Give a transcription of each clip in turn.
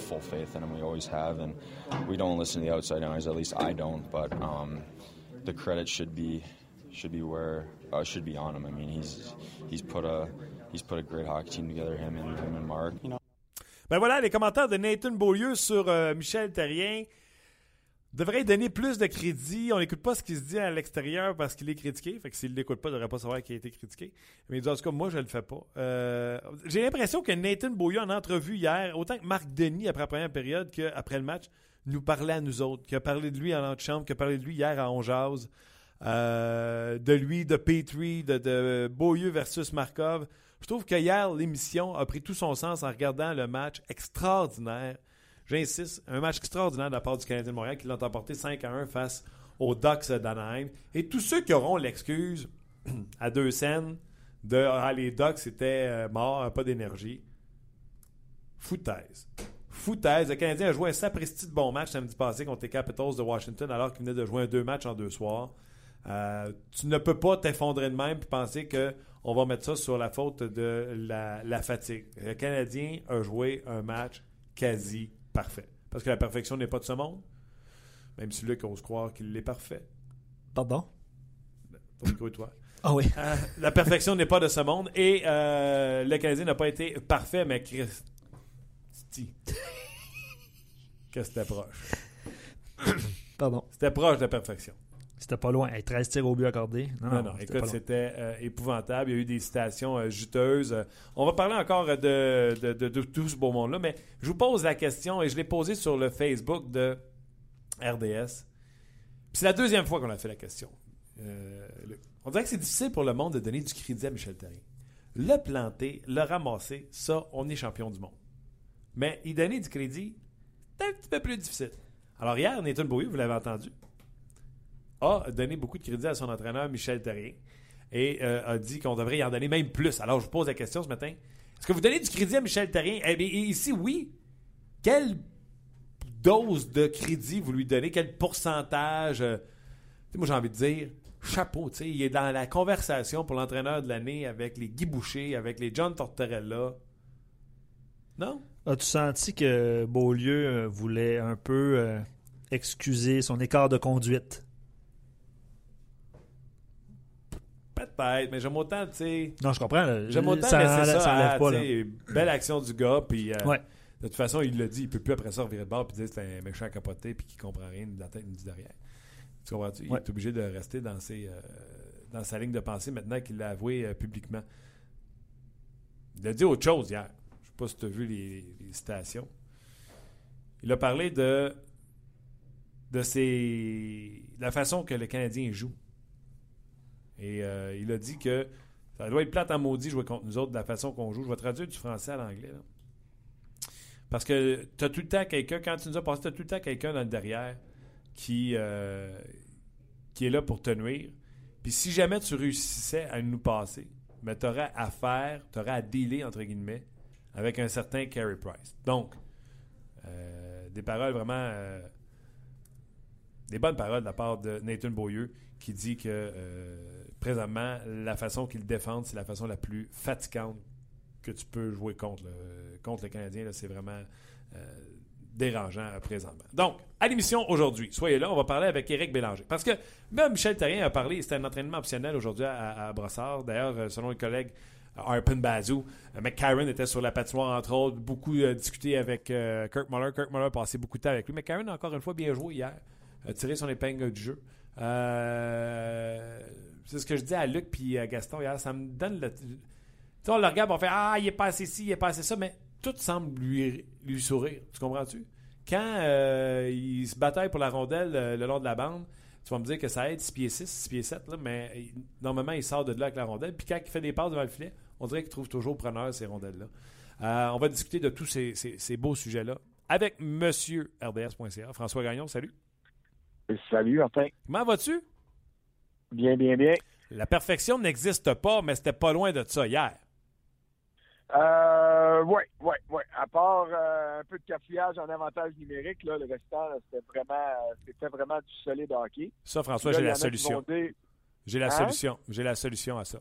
Have full faith in him. We always have, and we don't listen to the outside noise. At least I don't. But um, the credit should be should be where uh, should be on him. I mean, he's he's put a he's put a great hockey team together. Him and him and Mark. You know. Ben voilà, les commentaires de Nathan Beaulieu sur euh, Michel Terrien devraient donner plus de crédit. On n'écoute pas ce qui se dit à l'extérieur parce qu'il est critiqué. Fait que s'il ne l'écoute pas, il ne devrait pas savoir qu'il a été critiqué. Mais il dit, en tout cas, moi, je ne le fais pas. Euh, J'ai l'impression que Nathan Beaulieu, en entrevue hier, autant que Marc Denis, après la première période, qu'après le match, nous parlait à nous autres, qu'il a parlé de lui en chambre, qu'il a parlé de lui hier à Onjaz, euh, de lui, de Petrie, de, de versus Markov. Je trouve que hier, l'émission a pris tout son sens en regardant le match extraordinaire. J'insiste, un match extraordinaire de la part du Canadien de Montréal qui l'a emporté 5 à 1 face aux Ducks d'Anaheim. Et tous ceux qui auront l'excuse à deux scènes de ah, les Ducks étaient euh, morts, pas d'énergie. Foutaise. Foutaise. Le Canadien a joué un sapristi de bon match samedi passé contre les Capitals de Washington alors qu'il venait de jouer un deux matchs en deux soirs. Euh, tu ne peux pas t'effondrer de même et penser que on va mettre ça sur la faute de la, fatigue. Le Canadien a joué un match quasi parfait. Parce que la perfection n'est pas de ce monde. Même si Luc ose croire qu'il est parfait. Pardon? Ton micro et toi. Ah oui. Euh, la perfection n'est pas de ce monde. Et euh, le Canadien n'a pas été parfait, mais Christy. que c'était proche. Pardon. C'était proche de la perfection. C'était pas loin. Hey, 13 tirs au but accordés. Non, Non, non, écoute, c'était euh, épouvantable. Il y a eu des citations euh, juteuses. On va parler encore de, de, de- de tout ce beau monde-là, mais je vous pose la question et je l'ai posée sur le Facebook de RDS. Puis c'est la deuxième fois qu'on a fait la question. Euh, le- on dirait que c'est difficile pour le monde de donner du crédit à Michel Terrien. Le planter, le ramasser, ça, on est champion du monde. Mais y donner du crédit, c'est un petit peu plus difficile. Alors hier, Nathan Bowie, vous l'avez entendu, a donné beaucoup de crédit à son entraîneur Michel Terrien et euh, a dit qu'on devrait y en donner même plus. Alors je vous pose la question ce matin. Est-ce que vous donnez du crédit à Michel Terrien? Eh bien, ici, oui. Quelle dose de crédit vous lui donnez? Quel pourcentage? euh, moi, j'ai envie de dire, chapeau. tu sais, Il est dans la conversation pour l'entraîneur de l'année avec les Guy Boucher, avec les John Tortorella. Non? As-tu senti que Beaulieu euh, voulait un peu excuser son écart de conduite? Peut-être, mais j'aime autant, tu sais... Non, je comprends. J'aime autant ça laisser ça, ça à, pas. là. belle action du gars, puis... euh, Ouais. De toute façon, il l'a dit, il peut plus après ça revirer de bord et dire que c'est un méchant capoté puis qu'il comprend rien de la tête ni du derrière. Tu comprends-tu? Il Ouais. est obligé de rester dans, ses, euh, dans sa ligne de pensée maintenant qu'il l'a avoué euh, publiquement. Il a dit autre chose hier. Je sais pas si tu as vu les, les citations. Il a parlé de de ses, de la façon que le Canadien joue. Et euh, il a dit que ça doit être plate en maudit jouer contre nous autres de la façon qu'on joue. Je vais traduire du français à l'anglais. Parce que tu as tout le temps quelqu'un, quand tu nous as passé, tu as tout le temps quelqu'un dans le derrière qui, euh, qui est là pour te nuire. Puis si jamais tu réussissais à nous passer, mais tu aurais à faire, tu aurais à dealer, entre guillemets, avec un certain Carey Price. Donc, euh, des paroles vraiment. des bonnes paroles de la part de Nathan Beaulieu qui dit que présentement, la façon qu'il défend, c'est la façon la plus fatigante que tu peux jouer contre le, contre Canadien. C'est vraiment euh, dérangeant euh, présentement. Donc, à l'émission aujourd'hui, soyez là, on va parler avec Éric Bélanger. Parce que même Michel Terrien a parlé, c'était un entraînement optionnel aujourd'hui à, à Brossard. D'ailleurs, euh, selon le collègue euh, Arpin Bazou, McCarron était sur la patinoire, entre autres, beaucoup discuté avec Kirk Muller. Kirk Muller a passé beaucoup de temps avec lui. McCarron, encore une fois, bien joué hier, a tiré son épingle du jeu. Euh, c'est ce que je dis à Luc puis à Gaston hier, ça me donne le... Tu sais, on le regarde, on fait Ah, il est passé ci, il est passé ça, mais tout semble lui, lui sourire. Tu comprends-tu? Quand euh, il se bataille pour la rondelle euh, le long de la bande, Tu vas me dire que ça aide 6 pieds 6, 6 pieds 7, là, mais normalement, il sort de là avec la rondelle. Puis quand il fait des passes devant le filet, on dirait qu'il trouve toujours preneur ces rondelles-là. Euh, on va discuter de tous ces, ces, beaux sujets-là avec Monsieur RDS.ca. François Gagnon, salut. Salut, Martin. Comment vas-tu? Bien, bien, bien. La perfection n'existe pas, mais c'était pas loin de ça hier. Euh, oui, oui, oui. À part euh, un peu de cafouillage en avantage numérique, là, le restant, c'était vraiment, c'était vraiment du solide hockey. Ça, François, j'ai la solution. J'ai la hein? solution. J'ai la solution à ça.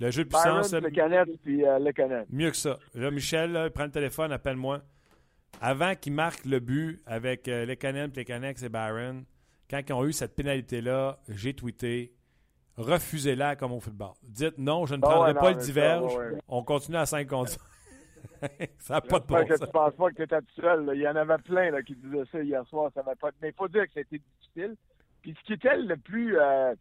Le jeu de puissance. le canette puis euh, le canette. Mieux que ça. Là, Michel, prends le téléphone, appelle-moi. Avant qu'il marque le but avec euh, les canettes, les Canex et Barron, quand ils ont eu cette pénalité-là, j'ai tweeté refusez-la comme au football. Dites non, je ne ah prendrai pas le diverge. On continue à 5 contre 5. ça n'a pas de bon que Tu ne penses pas que tu étais tout seul. Il y en avait plein là, qui disaient ça hier soir. Ça pas... Mais il faut dire que c'était difficile. Puis ce qui était le plus, euh,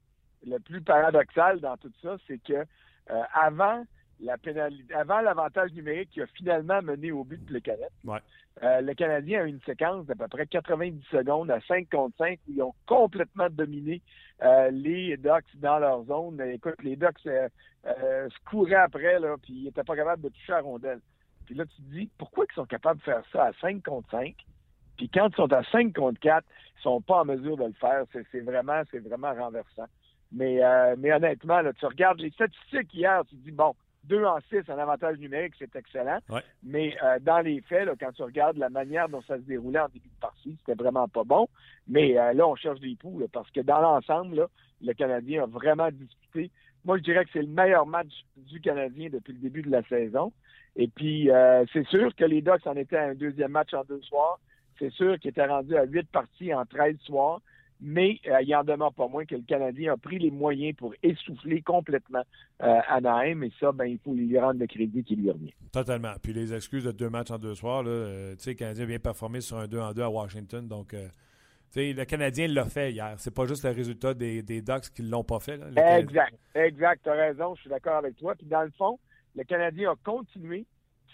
le plus paradoxal dans tout ça, c'est que euh, avant la pénalité, avant l'avantage numérique qui a finalement mené au but de le Canadien, euh, le Canadien a eu une séquence d'à peu près 90 secondes à 5 contre 5 où ils ont complètement dominé euh, les Ducks dans leur zone. Écoute, les Ducks se couraient après, là, puis ils n'étaient pas capables de toucher la rondelle. Puis là, tu te dis, pourquoi ils sont capables de faire ça à 5 contre 5? Puis quand ils sont à 5 contre 4, ils sont pas en mesure de le faire. C'est vraiment, c'est vraiment renversant. Mais, euh, mais honnêtement, là, tu regardes les statistiques hier, tu te dis, bon, 2 en 6 en avantage numérique, c'est excellent. Mais euh, dans les faits, là, quand tu regardes la manière dont ça se déroulait en début de partie, c'était vraiment pas bon. Mais euh, là, on cherche des poux, parce que dans l'ensemble, le Canadien a vraiment disputé. Moi, je dirais que c'est le meilleur match du Canadien depuis le début de la saison. Et puis, c'est sûr que les Ducks en étaient à un deuxième match en deux soirs. C'est sûr qu'ils étaient rendus à huit parties en 13 soirs mais euh, il en demeure pas moins que le Canadien a pris les moyens pour essouffler complètement euh, Anaheim, et ça, ben, il faut lui rendre le crédit qui lui revient. Totalement. Puis les excuses de deux matchs en deux soirs, euh, tu sais, le Canadien a bien performé sur un 2 en 2 à Washington, donc... Euh, le Canadien l'a fait hier. C'est pas juste le résultat des, des Ducks qui l'ont pas fait. Là, exact. Exact. Tu as raison. Je suis d'accord avec toi. Puis dans le fond, le Canadien a continué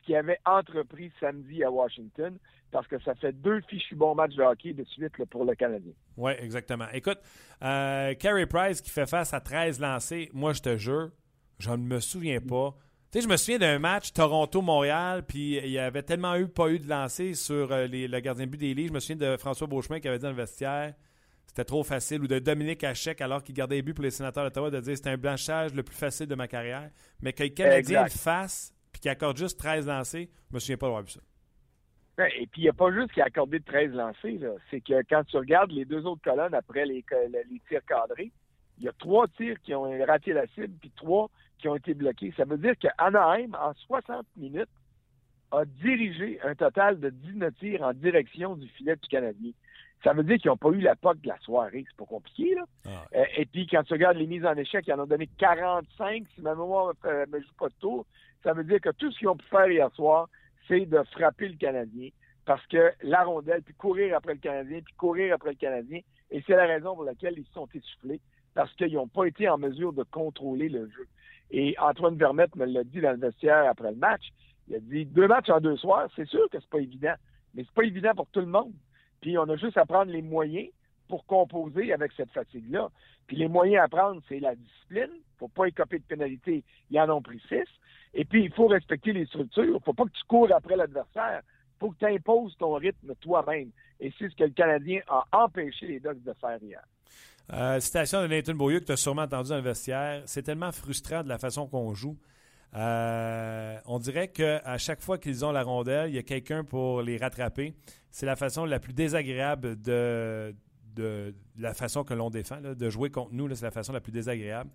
qu'il avait entrepris samedi à Washington parce que ça fait deux fichus bons matchs de hockey de suite pour le Canadien. Oui, exactement. Écoute, euh, Carey Price qui fait face à 13 lancés, moi je te jure, je ne me souviens pas. Tu sais, je me souviens d'un match Toronto-Montréal, puis il y avait tellement eu pas eu de lancés sur euh, le gardien de but des lits. Je me souviens de François Beauchemin qui avait dit dans le vestiaire c'était trop facile, ou de Dominique Hachek alors qu'il gardait les buts pour les sénateurs d'Ottawa de dire c'était un blanchage le plus facile de ma carrière. Mais que le Canadien le fasse, puis qu'il accorde juste 13 lancés, je me souviens pas d'avoir vu ça. Ben, et puis, il n'y a pas juste qui a accordé de 13 lancés. C'est que quand tu regardes les deux autres colonnes après les, les tirs cadrés, il y a trois tirs qui ont raté la cible, puis trois qui ont été bloqués. Ça veut dire qu'Anaheim, en 60 minutes, a dirigé un total de 19 tirs en direction du filet du Canadien. Ça veut dire qu'ils n'ont pas eu la POC de la soirée. C'est pas compliqué, là. Ah. Euh, et puis, quand tu regardes les mises en échec, ils en ont donné 45, si ma mémoire ne euh, me joue pas de tour. Ça veut dire que tout ce qu'ils ont pu faire hier soir, c'est de frapper le Canadien parce que la rondelle, puis courir après le Canadien, puis courir après le Canadien, et c'est la raison pour laquelle ils sont essoufflés, parce qu'ils n'ont pas été en mesure de contrôler le jeu. Et Antoine Vermette me l'a dit dans le vestiaire après le match. Il a dit deux matchs en deux soirs, c'est sûr que c'est pas évident, mais c'est pas évident pour tout le monde. Puis on a juste à prendre les moyens pour composer avec cette fatigue-là. Puis les moyens à prendre, c'est la discipline. Faut pas écoper de pénalité. Ils en ont pris six. Et puis, il faut respecter les structures. Il ne faut pas que tu cours après l'adversaire. Il faut que tu imposes ton rythme toi-même. Et c'est ce que le Canadien a empêché les Ducks de faire hier. Euh, citation de Nathan Beaulieu que tu as sûrement entendu dans le vestiaire. C'est tellement frustrant de la façon qu'on joue. Euh, on dirait qu'à chaque fois qu'ils ont la rondelle, il y a quelqu'un pour les rattraper. C'est la façon la plus désagréable de, de, la façon que l'on défend. de jouer contre nous, c'est la façon la plus désagréable.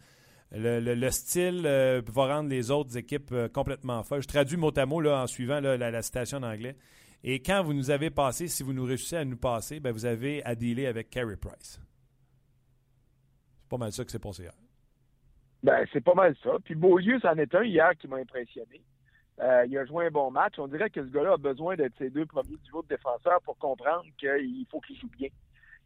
Le, style euh, va rendre les autres équipes euh, complètement folles. Je traduis mot à mot là, en suivant la, citation en anglais. Et quand vous nous avez passé, si vous nous réussissez à nous passer, ben, vous avez à dealer avec Carey Price. C'est pas mal ça que c'est passé hier. Ben, c'est pas mal ça. Puis Beaulieu, c'en est un hier qui m'a impressionné. Euh, il a joué un bon match. On dirait que ce gars-là a besoin d'être ses deux premiers duos de défenseurs pour comprendre qu'il faut qu'il joue bien.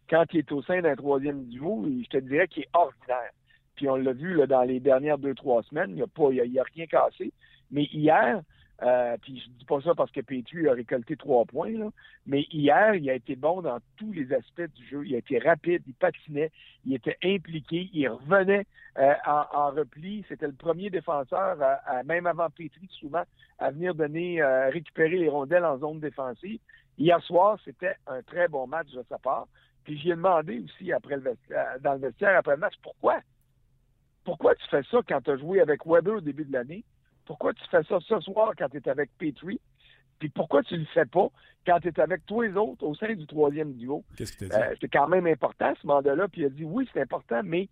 Quand il est au sein d'un troisième duo, je te dirais qu'il est ordinaire. Puis on l'a vu là, dans les dernières deux, trois semaines, il n'y a, pas, a, rien cassé. Mais hier, Euh, puis je dis pas ça parce que Petrie a récolté trois points, là, mais hier, il a été bon dans tous les aspects du jeu. Il a été rapide, il patinait, il était impliqué, il revenait euh, en, repli. C'était le premier défenseur, à, même avant Petrie, souvent, à venir donner, euh, récupérer les rondelles en zone défensive. Hier soir, c'était un très bon match de sa part. Puis j'ai demandé aussi après le dans le vestiaire après le match pourquoi. Pourquoi tu fais ça quand tu as joué avec Weber au début de l'année? Pourquoi tu fais ça ce soir quand tu es avec Petrie? Puis pourquoi tu le fais pas quand tu es avec tous les autres au sein du troisième duo? Qu'est-ce que euh, c'est quand même important, ce mandat-là. Puis il a dit oui, c'est important, mais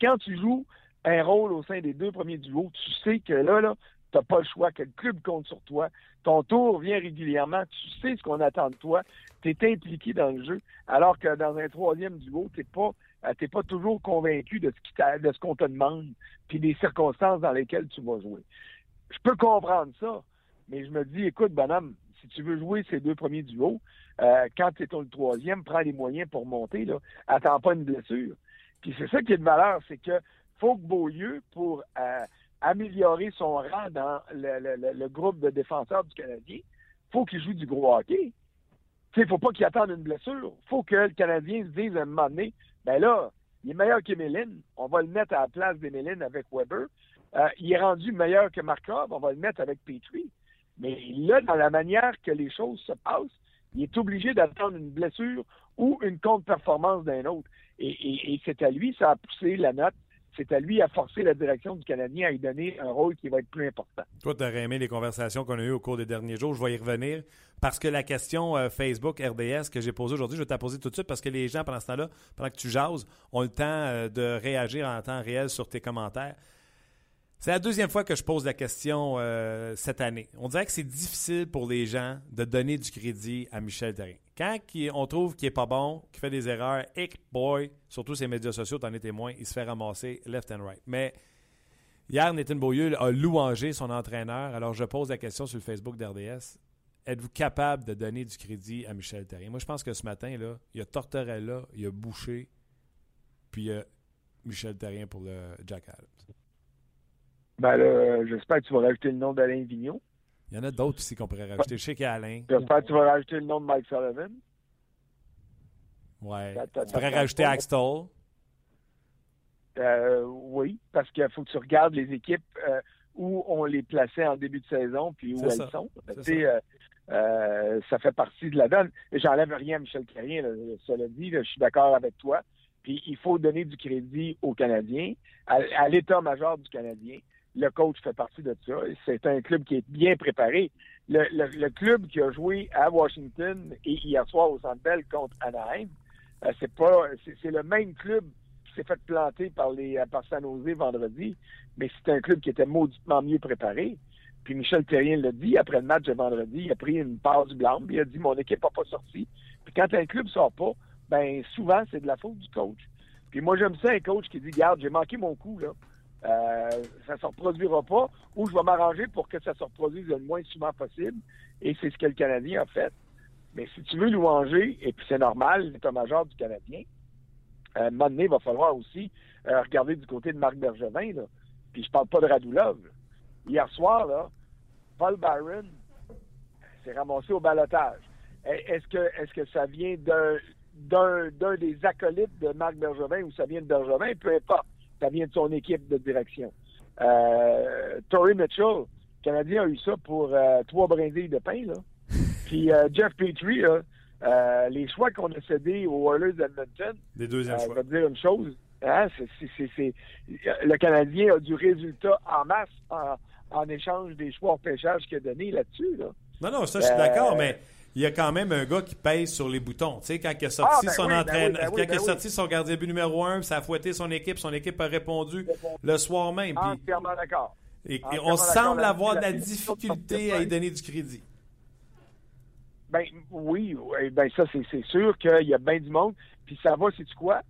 quand tu joues un rôle au sein des deux premiers duos, tu sais que là, là, tu n'as pas le choix, que le club compte sur toi. Ton tour vient régulièrement, tu sais ce qu'on attend de toi, tu es impliqué dans le jeu, alors que dans un troisième duo, tu n'es pas t'es pas toujours convaincu de ce qu'on te demande, puis des circonstances dans lesquelles tu vas jouer. Je peux comprendre ça, mais je me dis, écoute, bonhomme, si tu veux jouer ces deux premiers duos, euh, quand tu es le troisième, prends les moyens pour monter, là. Attends pas une blessure. Puis c'est ça qui est de valeur, c'est que faut que Beaulieu, pour euh, améliorer son rang dans le, groupe de défenseurs du Canadien, faut qu'il joue du gros hockey. Il ne faut pas qu'il attende une blessure. faut que le Canadien se dise à un moment donné, ben là, il est meilleur qu'Emeline. On va le mettre à la place d'Emeline avec Weber. Euh, il est rendu meilleur que Markov. On va le mettre avec Petrie. Mais là, dans la manière que les choses se passent, il est obligé d'attendre une blessure ou une contre-performance d'un autre. Et, c'est à lui, ça a poussé la note. C'est à lui à forcer la direction du Canadien à lui donner un rôle qui va être plus important. Toi, tu aimé les conversations qu'on a eues au cours des derniers jours. Je vais y revenir. Parce que la question euh, Facebook RDS que j'ai posée aujourd'hui, je vais te la poser tout de suite parce que les gens, pendant ce temps-là, pendant que tu jases, ont le temps euh, de réagir en temps réel sur tes commentaires. C'est la deuxième fois que je pose la question euh, cette année. On dirait que c'est difficile pour les gens de donner du crédit à Michel Therrien. Quand on trouve qu'il n'est pas bon, qu'il fait des erreurs, hic boy, surtout ses médias sociaux, t'en es témoin, il se fait ramasser left and right. Mais hier, Nathan Beaulieu a louangé son entraîneur. Alors, je pose la question sur le Facebook d'RDS. Êtes-vous capable de donner du crédit à Michel Therrien? Moi, je pense que ce matin, là, il y a Tortorella, il y a Boucher, puis il y a Michel Therrien pour le Jack Adams. Ben là, j'espère que tu vas rajouter le nom d'Alain Vignon. Il y en a d'autres aussi qu'on pourrait rajouter. Je sais qu'il y a Alain. J'espère que tu vas rajouter le nom de Mike Sullivan. Ouais. Tu pourrais rajouter Axtell. Euh, oui, parce qu'il faut que tu regardes les équipes euh, où on les plaçait en début de saison puis où elles sont. Euh, euh, ça fait partie de la donne. J'enlève rien à Michel Carrien, cela dit, je suis d'accord avec toi. Puis il faut donner du crédit aux Canadiens, à l'état-major du Canadien le coach fait partie de ça. C'est un club qui est bien préparé. Le, club qui a joué à Washington et hier soir au Centre Bell contre Anaheim, euh, c'est pas, c'est le même club qui s'est fait planter par les par San Jose vendredi, mais c'est un club qui était mauditement mieux préparé. Puis Michel Terrien l'a dit après le match de vendredi, il a pris une part du blanc, puis il a dit mon équipe n'a pas sorti. Puis quand un club sort pas, ben souvent c'est de la faute du coach. Puis moi j'aime ça un coach qui dit garde, j'ai manqué mon coup là. Euh, ça ne se reproduira pas, ou je vais m'arranger pour que ça se reproduise le moins souvent possible. Et c'est ce que le Canadien a fait. Mais si tu veux louanger, et puis c'est normal, l'état-major du Canadien, euh, un moment donné, il va falloir aussi euh, regarder du côté de Marc Bergevin. Là. Puis je parle pas de Radulov. Hier soir, Paul Byron s'est ramassé au balotage. Est-ce que, est-ce que ça vient d'un, d'un, d'un des acolytes de Marc Bergevin ou ça vient de Bergevin? Peu importe ça vient de son équipe de direction. Euh, Tory Mitchell, le Canadien a eu ça pour euh, trois brindilles de pain. Là. Puis euh, Jeff Petrie, là, les choix qu'on a cédés aux Oilers d'Edmonton, les deuxièmes choix. Je vais te dire une chose. Hein, le Canadien a du résultat en masse en, échange des choix au pêchage qu'il a donné là-dessus. Là. Non, non, ça, je suis d'accord, mais il y a quand même un gars qui pèse sur les boutons. Tu sais, quand il a sorti ah, ben son entraîneur, ben quand il a sorti son gardien but numéro un, ça a fouetté son équipe, son équipe a répondu le soir même. Entièrement d'accord. Et, on semble avoir de la difficulté à y donner du crédit. Ben oui, ben ça c'est sûr qu'il y a bien du monde. Puis ça va, c'est quoi?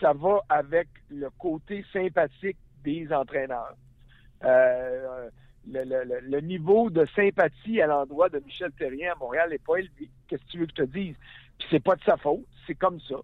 Ça va avec le côté sympathique des entraîneurs. Euh, le, niveau de sympathie à l'endroit de Michel Terrien à Montréal n'est pas élevé. Qu'est-ce que tu veux que je te dise? Puis c'est pas de sa faute, c'est comme ça.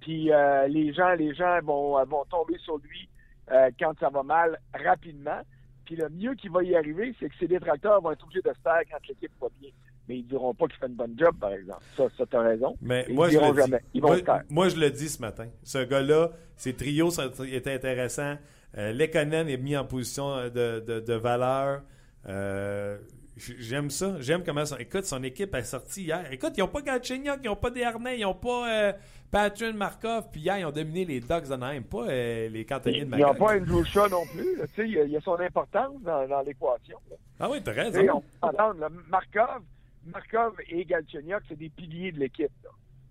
Puis euh, les gens, les gens vont, vont tomber sur lui euh, quand ça va mal rapidement. Puis le mieux qui va y arriver, c'est que ses détracteurs vont être obligés de se faire quand l'équipe va bien. Mais ils diront pas qu'il fait une bonne job, par exemple. Ça, ça t'as raison. Mais Ils moi, je diront le dis. jamais. Ils vont Moi, se moi, je le dis ce matin. Ce gars-là, ses trios étaient intéressants. Euh, Lekonen est mis en position de, de- de valeur. Euh, J'aime ça. J'aime comment ça. Écoute, son équipe est sortie hier. Écoute, ils n'ont pas Galchenyuk, ils n'ont pas Desharnais, ils n'ont pas euh, Patrick Markov. Puis hier, ils ont dominé les Ducks d'Anaheim, pas euh, les cantonniers de Ils n'ont Macon. pas Andrew Shaw non plus. Il y, a- il y a son importance dans, dans l'équation. Ah oui, t'as raison. on là, Markov, Markov et Galchenyuk, c'est des piliers de l'équipe.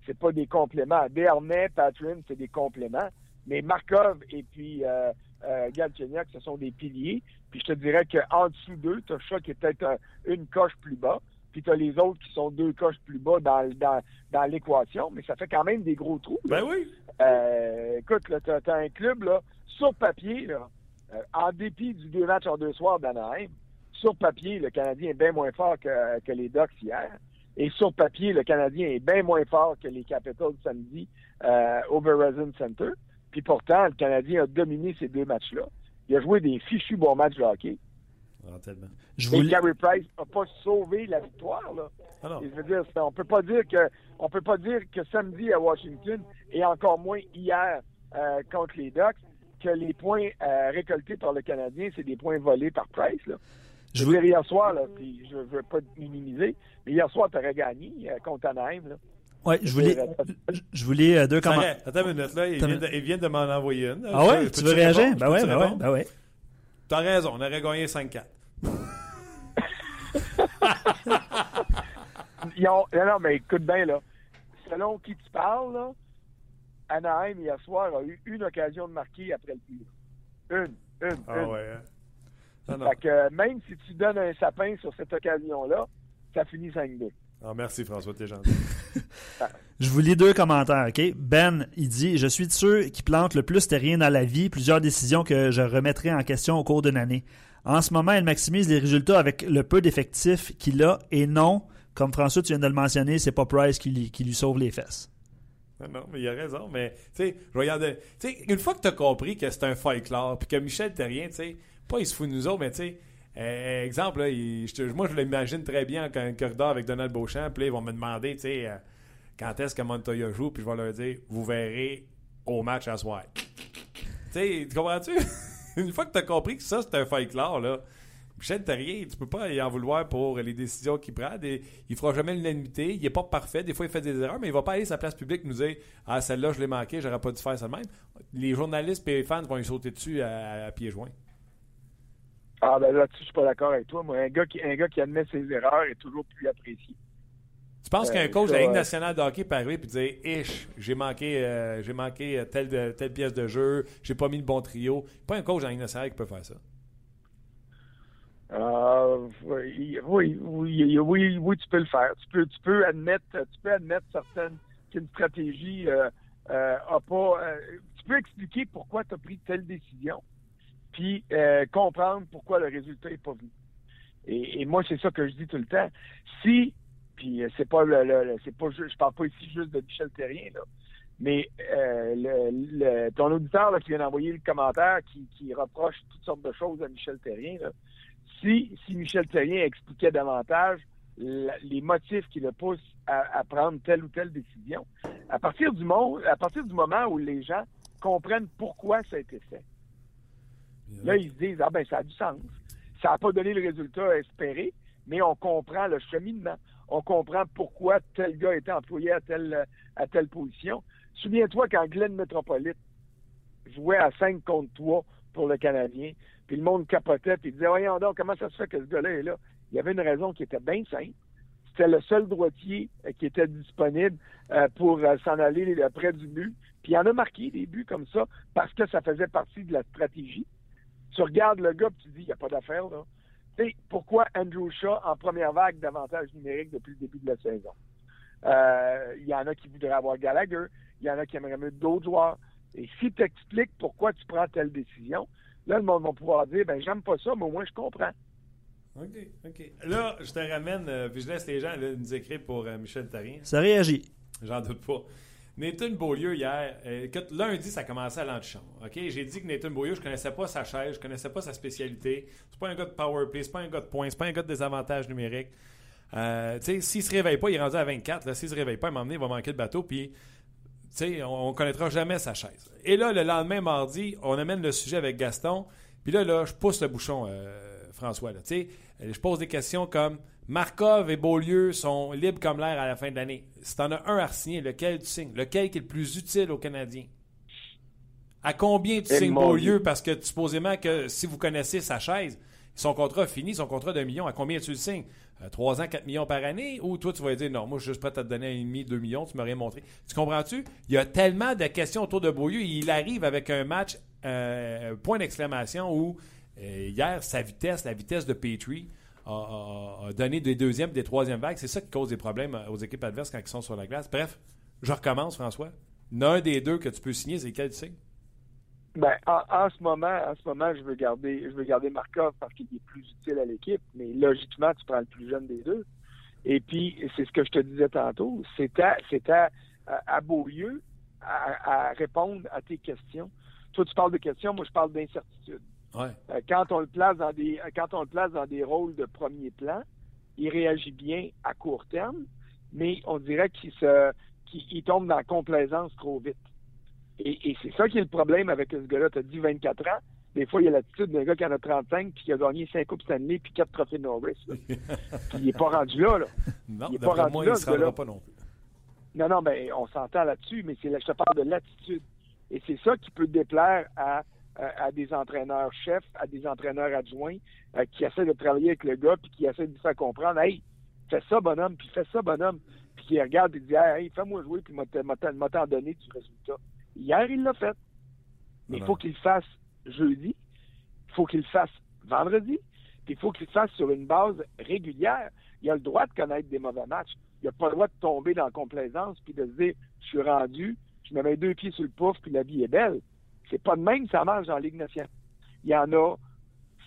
C'est pas des compléments. Desharnais, Patrin, c'est des compléments. Mais Markov et puis euh, euh, Galchenyuk, ce sont des piliers. Puis je te dirais qu'en dessous d'eux, tu as Shaw qui est peut-être un- une coche plus bas. Puis tu as les autres qui sont deux coches plus bas dans, dans, dans l'équation. Mais ça fait quand même des gros trous. là. Ben oui. Euh, écoute, t'as, t'as un club, là, sur papier, là, euh, en dépit du deux matchs en deux soirs d'Anaheim, sur papier, le Canadien est bien moins fort que, que les Ducks hier. Et sur papier, le Canadien est bien moins fort que les Capitals samedi euh, au Verizon Center. Puis pourtant, le Canadien a dominé ces deux matchs-là. Il a joué des fichus bons matchs de hockey. Ah, tellement. Je Et Carey Price n'a pas sauvé la victoire. Là. Ah je veux dire, on peut pas dire que on peut pas dire que samedi à Washington et encore moins hier euh, contre les Ducks que les points euh, récoltés par le Canadien, c'est des points volés par Price. Là. je veux dire, hier soir, là, puis je veux pas minimiser, mais hier soir, tu aurais gagné euh, contre Anaheim. Là. Ouais, je voulais, je- voulais euh, deux commentaires. Attends une minute, là. Il vient de, il vient de m'en envoyer une. Ah ouais, tu peux-tu veux réagir? répondre? Ben ouais, ben ouais, ben ouais. T'as raison, on aurait gagné 5-4. Ils ont- non, non, mais écoute bien, là. Selon qui tu parles, là, Anaheim, hier soir, a eu une occasion de marquer après le tir. Une, une, Ah une. ouais. hein? Ah non. Fait que même si tu donnes un sapin sur cette occasion-là, ça finit 5-2. Ah, merci François, t'es gentil. Je vous lis deux commentaires, OK? Ben, il dit Je suis de ceux qui plantent le plus terrien dans la vie, plusieurs décisions que je remettrai en question au cours d'une année. En ce moment, il maximise les résultats avec le peu d'effectifs qu'il a et non, comme François, tu viens de le mentionner, c'est pas Price qui lui, qui lui sauve les fesses. Non, non, mais il a raison. Mais, tu sais, je regarde. Tu sais, une fois que tu as compris que c'est un folklore, puis que Michel Terrien, tu sais, pas il se fout de nous autres, mais tu sais, euh, exemple, moi, je l'imagine très bien en un corridor avec Donald Beauchamp, puis ils vont me demander, tu sais, euh, quand est-ce que Montoya joue, puis je vais leur dire, vous verrez au match à soir. tu comprends-tu? une fois que tu as compris que ça, c'est un folklore, là. Michel Terrien, tu peux pas y en vouloir pour les décisions qu'il prend. Des- il fera jamais l'unanimité. Il est pas parfait. Des fois, il fait des erreurs, mais il va pas aller sur sa place publique nous dire Ah, celle-là, je l'ai manqué, j'aurais pas dû faire ça même. Les journalistes et les fans vont lui sauter dessus à, à pieds joints. Ah, ben là-dessus, je suis pas d'accord avec toi. Moi, un gars, qui, un gars qui admet ses erreurs est toujours plus apprécié. Tu penses Euh, qu'un coach de la Ligue nationale de hockey peut arriver et dire Ish, j'ai manqué, euh, j'ai manqué euh, telle, telle pièce de jeu, j'ai pas mis le bon trio. Pas un coach de la Ligue nationale qui peut faire ça. Euh, oui, oui, oui, oui, oui, tu peux le faire. Tu peux, tu peux admettre, tu peux admettre certaines qu'une stratégie euh, euh, a pas. euh, tu peux expliquer pourquoi tu as pris telle décision, puis euh, comprendre pourquoi le résultat est pas venu. Et, moi, c'est ça que je dis tout le temps. Si, puis euh, c'est pas le, c'est pas, je parle pas ici juste de Michel Terrien là, mais euh, le, ton auditeur qui vient d'envoyer le commentaire qui, reproche toutes sortes de choses à Michel Terrien là, si, si Michel Terrien expliquait davantage les motifs qui le poussent à, à prendre telle ou telle décision, à partir du moment, à partir du moment où les gens comprennent pourquoi ça a été fait, là ils se disent ah ben ça a du sens, ça n'a pas donné le résultat espéré, mais on comprend le cheminement, on comprend pourquoi tel gars était employé à telle à telle position. Souviens-toi quand Glenn Metropolite jouait à 5 contre 3 pour le Canadien, puis le monde capotait, puis disait Voyons donc, comment ça se fait que ce gars-là est là? Il y avait une raison qui était bien simple. C'était le seul droitier euh, qui était disponible euh, pour euh, s'en aller près du but. Puis il en a marqué des buts comme ça parce que ça faisait partie de la stratégie. Tu regardes le gars, puis tu dis Il n'y a pas d'affaire, là. Tu sais, pourquoi Andrew Shaw en première vague d'avantage numérique depuis le début de la saison? Euh, Il y en a qui voudraient avoir Gallagher, il y en a qui aimeraient mieux d'autres joueurs. Et si tu expliques pourquoi tu prends telle décision, là, le monde va pouvoir dire, ben j'aime pas ça, mais au moins je comprends. OK, OK. Là, je te ramène, euh, puis je laisse les gens là, nous écrire pour euh, Michel Tarien. Ça réagit. J'en doute pas. Nathan Beaulieu, hier, euh, lundi, ça commençait à l'antichambre. OK? J'ai dit que Nathan Beaulieu, je connaissais pas sa chaise, je connaissais pas sa spécialité. C'est pas un gars de power play, c'est pas un gars de points, c'est pas un gars de désavantage numérique. Euh, tu sais, s'il se réveille pas, il est rendu à 24. S'il se réveille pas, à un il va manquer de bateau. Puis, tu on, on connaîtra jamais sa chaise. Et là, le lendemain, mardi, on amène le sujet avec Gaston. Puis là, là, je pousse le bouchon, euh, François. Sais, je pose des questions comme Markov et Beaulieu sont libres comme l'air à la fin de l'année. Si tu en as un à signer, lequel tu signes? Lequel qui est le plus utile aux Canadiens? À combien tu Eh, signes Beaulieu? Dieu. Parce que supposément que si vous connaissez sa chaise, son contrat fini, son contrat d'un million, à combien tu le signes? Euh, 3 ans, 4 millions par année? Ou toi, tu vas dire non, moi, je suis juste prêt à te donner un demi, 2 millions, tu m'as rien montré. Tu comprends-tu? Il y a tellement de questions autour de Beaulieu. Il arrive avec un match, euh, point d'exclamation, où euh, hier, sa vitesse, la vitesse de Petrie, a, a- des deuxièmes des troisièmes vagues. C'est ça qui cause des problèmes euh, aux équipes adverses quand ils sont sur la glace. Bref, je recommence, François. Il y en a un des deux que tu peux signer, c'est lequel tu signes? Ben, en, ce moment, en ce moment, je veux garder, je veux garder Markov parce qu'il est plus utile à l'équipe, mais logiquement, tu prends le plus jeune des deux. Et puis, c'est ce que je te disais tantôt, c'est à, à, à, à, à répondre à tes questions. Toi, tu parles de questions, moi, je parle d'incertitude. Ouais. Euh, quand on le place dans des euh, quand on le place dans des rôles de premier plan, il réagit bien à court terme, mais on dirait qu'il se qu'il il tombe dans la complaisance trop vite. Et, et c'est ça qui est le problème avec ce gars-là. Tu as dit 24 ans. Des fois, il y a l'attitude d'un gars qui en a 35 puis qui a gagné 5 Coupes Stanley puis 4 trophées Norris. là. Puis il n'est pas rendu là. là. Non, Il est pas rendu moi, là, il ne pas non plus. Non, non, mais on s'entend là-dessus, mais c'est là, je te parle de l'attitude. Et c'est ça qui peut déplaire à, à, des entraîneurs chefs, à des entraîneurs adjoints euh, qui essaient de travailler avec le gars puis qui essaient de lui faire comprendre Hey, fais ça, bonhomme, puis fais ça, bonhomme. Puis qui regarde et dit Hey, fais-moi jouer, puis m'a t'en donné du résultat. Hier, il l'a fait. Mais il faut qu'il le fasse jeudi, il faut qu'il le fasse vendredi, puis il faut qu'il le fasse sur une base régulière. Il a le droit de connaître des mauvais matchs. Il n'a pas le droit de tomber dans la complaisance puis de se dire je suis rendu, je me mets deux pieds sur le pouf puis la vie est belle. C'est pas de même que ça marche dans la Ligue nationale. Il y en a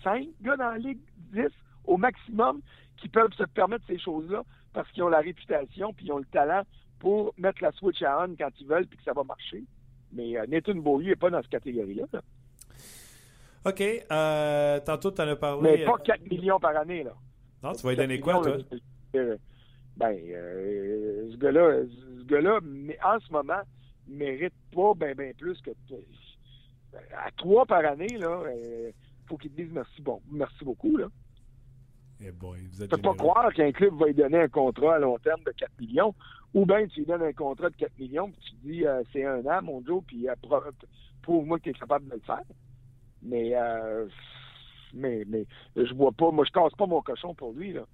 cinq gars dans la Ligue, dix au maximum, qui peuvent se permettre ces choses-là parce qu'ils ont la réputation puis ils ont le talent pour mettre la switch à on quand ils veulent puis que ça va marcher. Mais euh, Nathan Beaulieu n'est pas dans cette catégorie-là. là. OK. euh, tantôt, tu en as parlé. Mais pas 4 millions par année. Là. Non, tu vas lui donner quoi, toi? Euh, ben, euh, ce gars-là, ce gars-là, mais en ce moment, mérite pas ben, ben plus que. À trois par année, là, euh, faut qu'il te dise merci, bon, merci beaucoup. Là. Eh boy, vous êtes Tu peux pas croire qu'un club va lui donner un contrat à long terme de 4 millions, ou bien tu lui donnes un contrat de 4 millions, puis tu dis euh, c'est un an, mon Joe, puis euh, pro- prouve-moi que tu es capable de le faire. Mais, euh, mais, mais je vois pas, moi je casse pas mon cochon pour lui. Là.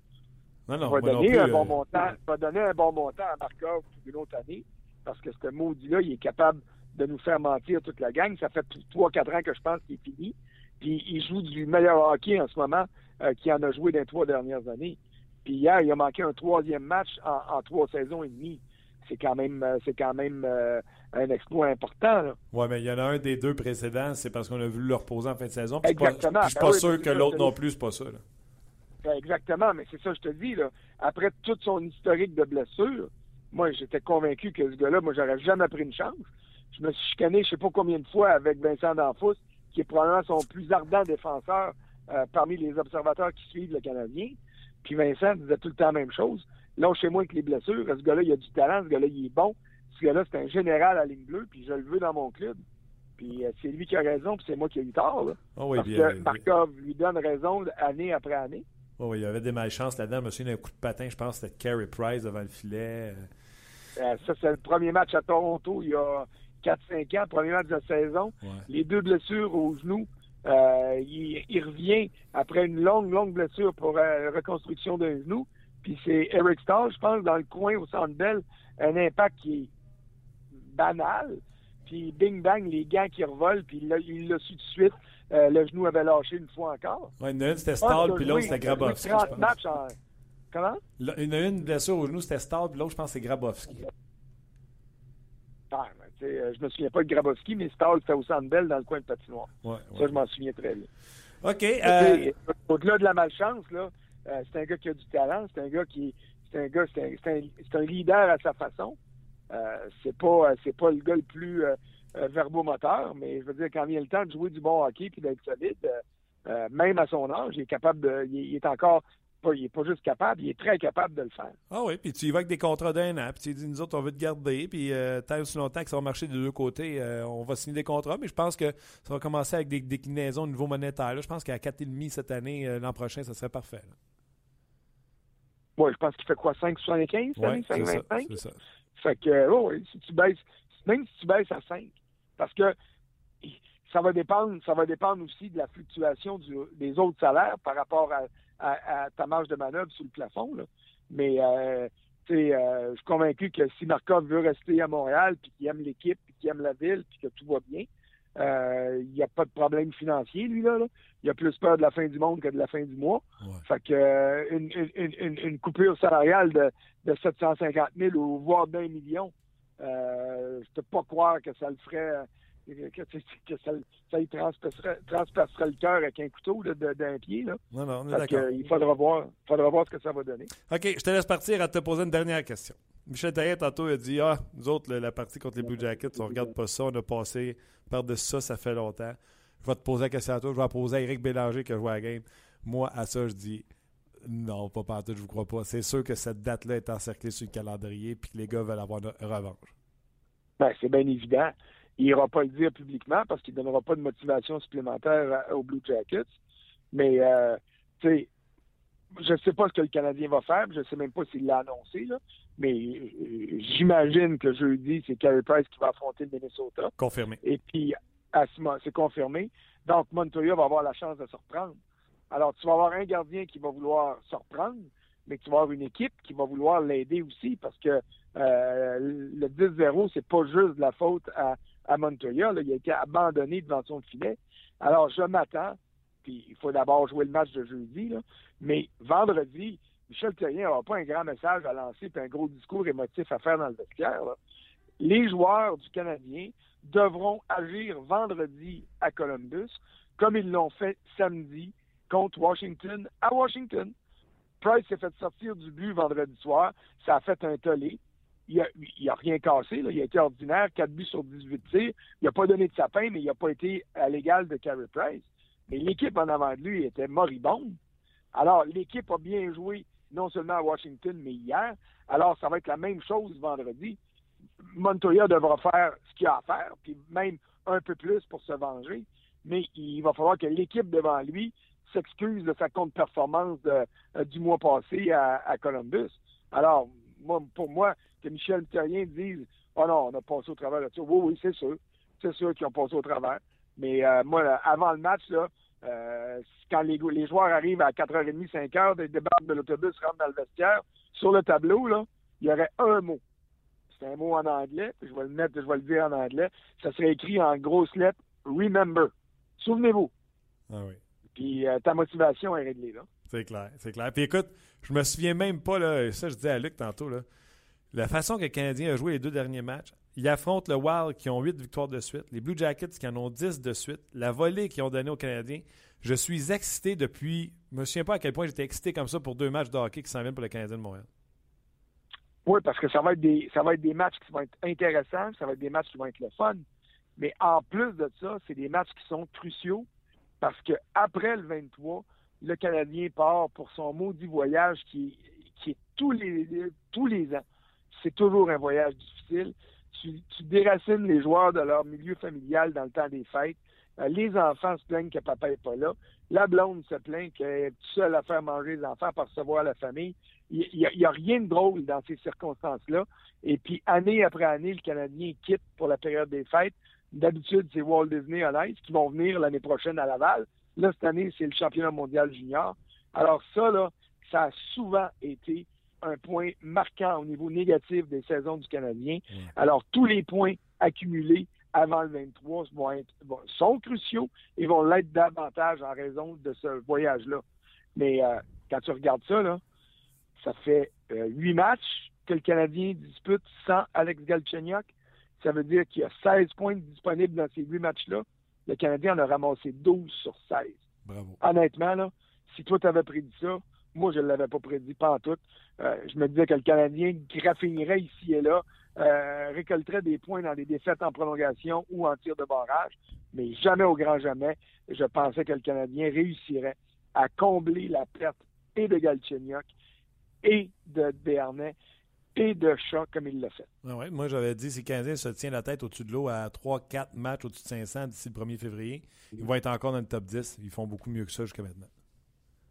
Non, non, va donner plus, un bon montant, va donner un bon montant à Markov pour une autre année, parce que ce maudit-là, il est capable de nous faire mentir toute la gang. Ça fait 3-4 ans que je pense qu'il est fini. Puis il joue du meilleur hockey en ce moment euh, qu'il en a joué dans les trois dernières années. Puis hier, il a manqué un troisième match en, en trois saisons et demie. C'est quand même, euh, c'est quand même euh, un exploit important. Ouais, mais il y en a un des deux précédents, c'est parce qu'on a voulu le reposer en fin de saison. Puis je suis pas- Exactement. puis je suis Ben pas oui, sûr que l'autre non plus, c'est pas ça. là. Ben, exactement, mais c'est ça que je te dis. Là. Après tout son historique de blessures, moi, j'étais convaincu que ce gars-là, moi, j'aurais jamais pris une chance. Je me suis chicané, je sais pas combien de fois, avec Vincent D'Anfous, qui est probablement son plus ardent défenseur euh, parmi les observateurs qui suivent le Canadien. Puis Vincent disait tout le temps la même chose. Là, chez moi avec les blessures, ce gars-là, il a du talent, ce gars-là, il est bon. Ce gars-là, c'est un général à ligne bleue, puis je le veux dans mon club. Puis euh, c'est lui qui a raison, puis c'est moi qui ai eu tort. Là. Ah oui, Parce bien. que Markov lui donne raison année après année. Oh, oui, il y avait des malchances là-dedans. Je me souviens d'un coup de patin, je pense que c'était Carey Price devant le filet. Euh, Euh, ça, c'est le premier match à Toronto il y a 4-5 ans, premier match de la saison. Ouais. Les deux blessures au genou. Euh, il, il revient après une longue, longue blessure pour euh, reconstruction d'un genou. Puis c'est Eric Stahl, je pense, dans le coin au centre belle, un impact qui est banal. Puis bing bang, les gants qui revolent, puis il l'a- su tout de suite. Euh, le genou avait lâché une fois encore. Ouais, il y en a une, c'était Ah, a puis l'autre, c'était il a joué Grabowski. 30 je pense. matchs en- Comment? Là, Il y en a une blessure au genou, c'était Stahl, puis l'autre, je pense, c'est Grabowski. Ah, euh, je me souviens pas de Grabowski, mais Stahl, c'était au centre belle dans le coin de patinoire. Ouais, Ça, je m'en souviens très bien. OK. euh, Au-delà de la malchance, là, euh, c'est un gars qui a du talent, c'est un gars qui c'est un gars, c'est un, c'est un- leader à sa façon. c'est pas c'est pas le gars le plus verbomoteur, mais je veux dire, quand vient le temps de jouer du bon hockey puis d'être solide, même à son âge, il est capable de. il est encore il n'est pas juste capable, il est très capable de le faire. Ah oui, puis tu y vas avec des contrats d'un an, puis tu dis, nous autres, on veut te garder, puis euh, tant aussi longtemps que ça va marcher des deux côtés, euh, on va signer des contrats, mais je pense que ça va commencer avec des déclinaisons au niveau monétaire. je pense qu'à 4,5 cette année, euh, l'an prochain, ça serait parfait. Oui, je pense qu'il fait quoi, 5,75 Oui, c'est ça, c'est ça. Fait que, oh, oui, si tu baisses, même si tu baisses à 5, parce que ça va dépendre, ça va dépendre aussi de la fluctuation des autres salaires par rapport à à, ta marge de manœuvre sur le plafond. Mais euh, euh, je suis convaincu que si Markov veut rester à Montréal, puis qu'il aime l'équipe, puis qu'il aime la ville, puis que tout va bien, euh, il n'y a pas de problème financier, lui, là, Il a plus peur de la fin du monde que de la fin du mois. Fait que une, coupure salariale de, de 750 000 ou voire d'un million, je ne peux pas croire que ça le ferait que, ça, ça y transpercerait, le cœur avec un couteau d'un pied. Là. Non, non, on est d'accord. Il faudra voir, faudra voir ce que ça va donner. OK, je te laisse partir à te poser une dernière question. Michel Taillet, tantôt, a dit Ah, nous autres, la, partie contre les Blue Jackets, on ne regarde pas ça, on a passé par-dessus ça, ça fait longtemps. Je vais te poser la question à toi, je vais la poser à Eric Bélanger qui a joué à la game. Moi, à ça, je dis non, pas partout, je vous crois pas. C'est sûr que cette date-là est encerclée sur le calendrier puis que les gars veulent avoir une revanche. Ben, c'est bien évident. Il n'ira pas le dire publiquement parce qu'il ne donnera pas de motivation supplémentaire aux Blue Jackets. Mais, euh, tu sais, je ne sais pas ce que le Canadien va faire. Je ne sais même pas s'il l'a annoncé. Là, mais euh, j'imagine que jeudi, c'est Carey Price qui va affronter le Minnesota. Confirmé. Et puis, c'est confirmé. Donc, Montoya va avoir la chance de se reprendre. Alors, tu vas avoir un gardien qui va vouloir se reprendre, mais tu vas avoir une équipe qui va vouloir l'aider aussi parce que euh, le 10-0, c'est pas juste de la faute à à Montoya. il a été abandonné devant son filet. Alors, je m'attends, puis il faut d'abord jouer le match de jeudi, mais vendredi, Michel Terrien n'aura pas un grand message à lancer et un gros discours émotif à faire dans le vestiaire. Les joueurs du Canadien devront agir vendredi à Columbus comme ils l'ont fait samedi contre Washington à Washington. Price s'est fait sortir du but vendredi soir. Ça a fait un tollé il a rien cassé. Il a été ordinaire, 4 buts sur 18 tirs. Il n'a pas donné de sapin, mais il n'a pas été à l'égal de Carey Price. Mais l'équipe en avant de lui était moribonde. Alors, l'équipe a bien joué, non seulement à Washington, mais hier. Alors, ça va être la même chose vendredi. Montoya devra faire ce qu'il a à faire, puis même un peu plus pour se venger. Mais il va falloir que l'équipe devant lui s'excuse de sa contre-performance euh, du mois passé à, à Columbus. Alors, moi, pour moi, que Michel Terrien dise Oh non, on a passé au travers de ça. Oui, oui, c'est sûr. C'est sûr qu'ils ont passé au travers. Mais euh, moi, avant le match, là, euh, quand les, les, joueurs arrivent à 4h30, 5h, ils débarquent de l'autobus, rentrent dans le vestiaire, sur le tableau, là, il y aurait un mot. C'est un mot en anglais, je vais le mettre, je vais le dire en anglais. Ça serait écrit en grosses lettres Remember. Souvenez-vous. Ah oui. Puis euh, ta motivation est réglée, là. C'est clair, c'est clair. Puis écoute, je me souviens même pas, là, ça je disais à Luc tantôt, là, la façon que le Canadien a joué les deux derniers matchs, il affronte le Wild qui ont huit victoires de suite, les Blue Jackets qui en ont dix de suite, la volée qu'ils ont donnée aux Canadiens. Je suis excité depuis. Je me souviens pas à quel point j'étais excité comme ça pour deux matchs de hockey qui s'en viennent pour le Canadien de Montréal. Oui, parce que ça va être des matchs qui vont être intéressants, ça va être des matchs qui vont être le fun. Mais en plus de ça, c'est des matchs qui sont cruciaux parce que après le 23, le Canadien part pour son maudit voyage qui, qui est tous les tous les ans c'est toujours un voyage difficile. Tu, déracines les joueurs de leur milieu familial dans le temps des fêtes. Euh, les enfants se plaignent que papa n'est pas là. La blonde se plaint qu'elle est seule à faire manger les enfants par recevoir la famille. Il n'y a, rien de drôle dans ces circonstances-là. Et puis, année après année, le Canadien quitte pour la période des fêtes. D'habitude, c'est Walt Disney on Ice qui vont venir l'année prochaine à Laval. Là, cette année, c'est le championnat mondial junior. Alors ça, là, ça a souvent été un point marquant au niveau négatif des saisons du Canadien. Alors, tous les points accumulés avant le 23 vont être, sont cruciaux et vont l'être davantage en raison de ce voyage-là. Mais euh, quand tu regardes ça, là, ça fait euh, huit matchs que le Canadien dispute sans Alex Galchenyuk. Ça veut dire qu'il y a 16 points disponibles dans ces huit matchs-là. Le Canadien en a ramassé 12 sur 16. Bravo. Honnêtement, là, si toi, tu avais prédit ça, moi, je ne l'avais pas prédit, pas en tout. Euh, je me disais que le Canadien graffinerait ici et là euh, récolterait des points dans des défaites en prolongation ou en tir de barrage, mais jamais au grand jamais, je pensais que le Canadien réussirait à combler la perte et de Galchenyuk et de Béarnais et de Chat comme il l'a fait. Ah ouais, moi, j'avais dit si le Canadien se tient la tête au-dessus de l'eau à 3-4 matchs au-dessus de 500 d'ici le 1er février, ils vont être encore dans le top 10. Ils font beaucoup mieux que ça jusqu'à maintenant.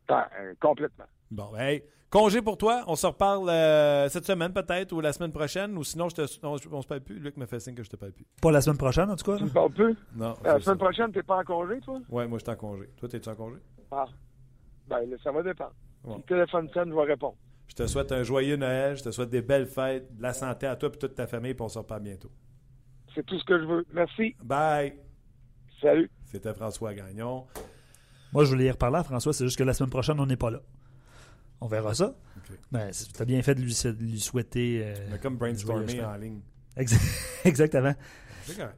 Ah, euh, complètement. Bon, hey, congé pour toi. On se reparle euh, cette semaine peut-être ou la semaine prochaine. Ou sinon, je te, on, on se parle plus. Luc me fait signe que je te parle plus. Pas la semaine prochaine, en tout cas. Tu me parles plus? Non. La c'est ça. semaine prochaine, t'es pas en congé, toi? Ouais, moi, je suis en congé. Toi, t'es-tu en congé? Ah. Ben, là, ça va dépendre. Bon. Si le téléphone sonne, je vais répondre. Je te souhaite un joyeux Noël. Je te souhaite des belles fêtes, de la santé à toi et toute ta famille. Puis on se reparle bientôt. C'est tout ce que je veux. Merci. Bye. Salut. C'était François Gagnon. Moi, je voulais y reparler à François, c'est juste que la semaine prochaine, on n'est pas là. On verra ça. Ben, tu as bien fait de lui, de lui souhaiter. euh, comme fêtes. en ligne. Ex- Exactement.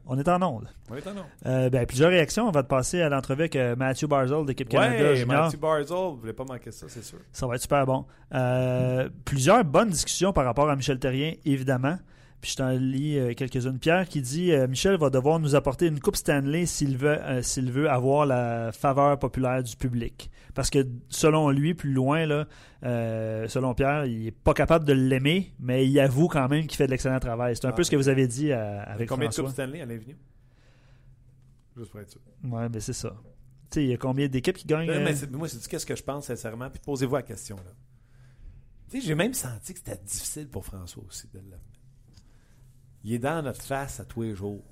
On est en onde. On est en ordre. Euh, ben, plusieurs réactions. On va te passer à l'entrevue avec euh, Matthew Barzell d'équipe Canada Ouais, Junior. Mathieu Barzell, vous voulez pas manquer ça, c'est sûr. Ça va être super bon. Euh, plusieurs bonnes discussions par rapport à Michel Terrien, évidemment. Puis je t'en lis euh, quelques-unes. Pierre qui dit euh, Michel va devoir nous apporter une Coupe Stanley s'il veut, euh, s'il veut avoir la faveur populaire du public. Parce que selon lui, plus loin, là, selon Pierre, il n'est pas capable de l'aimer, mais il avoue quand même qu'il fait de l'excellent travail. C'est un Ah, peu ce que vous avez dit avec Combien de François. Coupes Stanley à l'avenue? Juste pour être sûr. Ouais, mais c'est ça. Tu sais, il y a combien d'équipes qui gagnent mais c'est- moi, c'est qu'est-ce que je pense sincèrement, puis posez-vous la question. là. Tu sais, j'ai même senti que c'était difficile pour François aussi de l'amener. Il est dans notre face à tous les jours.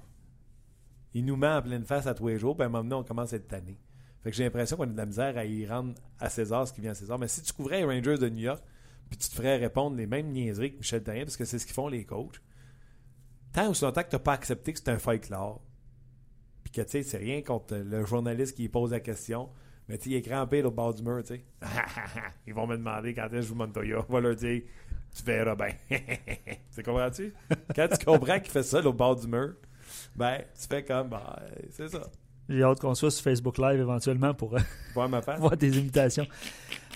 Il nous met en pleine face à tous les jours, puis à un moment donné, on commence à être tanné. Fait que j'ai l'impression qu'on a de la misère à y rendre à César ce qui vient à César. Mais si tu couvrais les Rangers de New York, puis tu te ferais répondre les mêmes niaiseries que Michel Therrien, parce que c'est ce qu'ils font les coachs, tant ou si longtemps que tu n'as pas accepté que c'est un fight clair, puis que tu sais, c'est rien contre le journaliste qui pose la question, mais tu il est crampé au bord du mur, tu sais. Ils vont me demander quand est-ce que je joue Montoya. On va leur dire, tu verras bien. tu comprends-tu? Quand tu comprends qu'il fait ça au bord du mur, ben, tu fais comme, ben, c'est ça. J'ai hâte qu'on soit sur Facebook Live éventuellement pour euh, Voir ma face. voir tes imitations.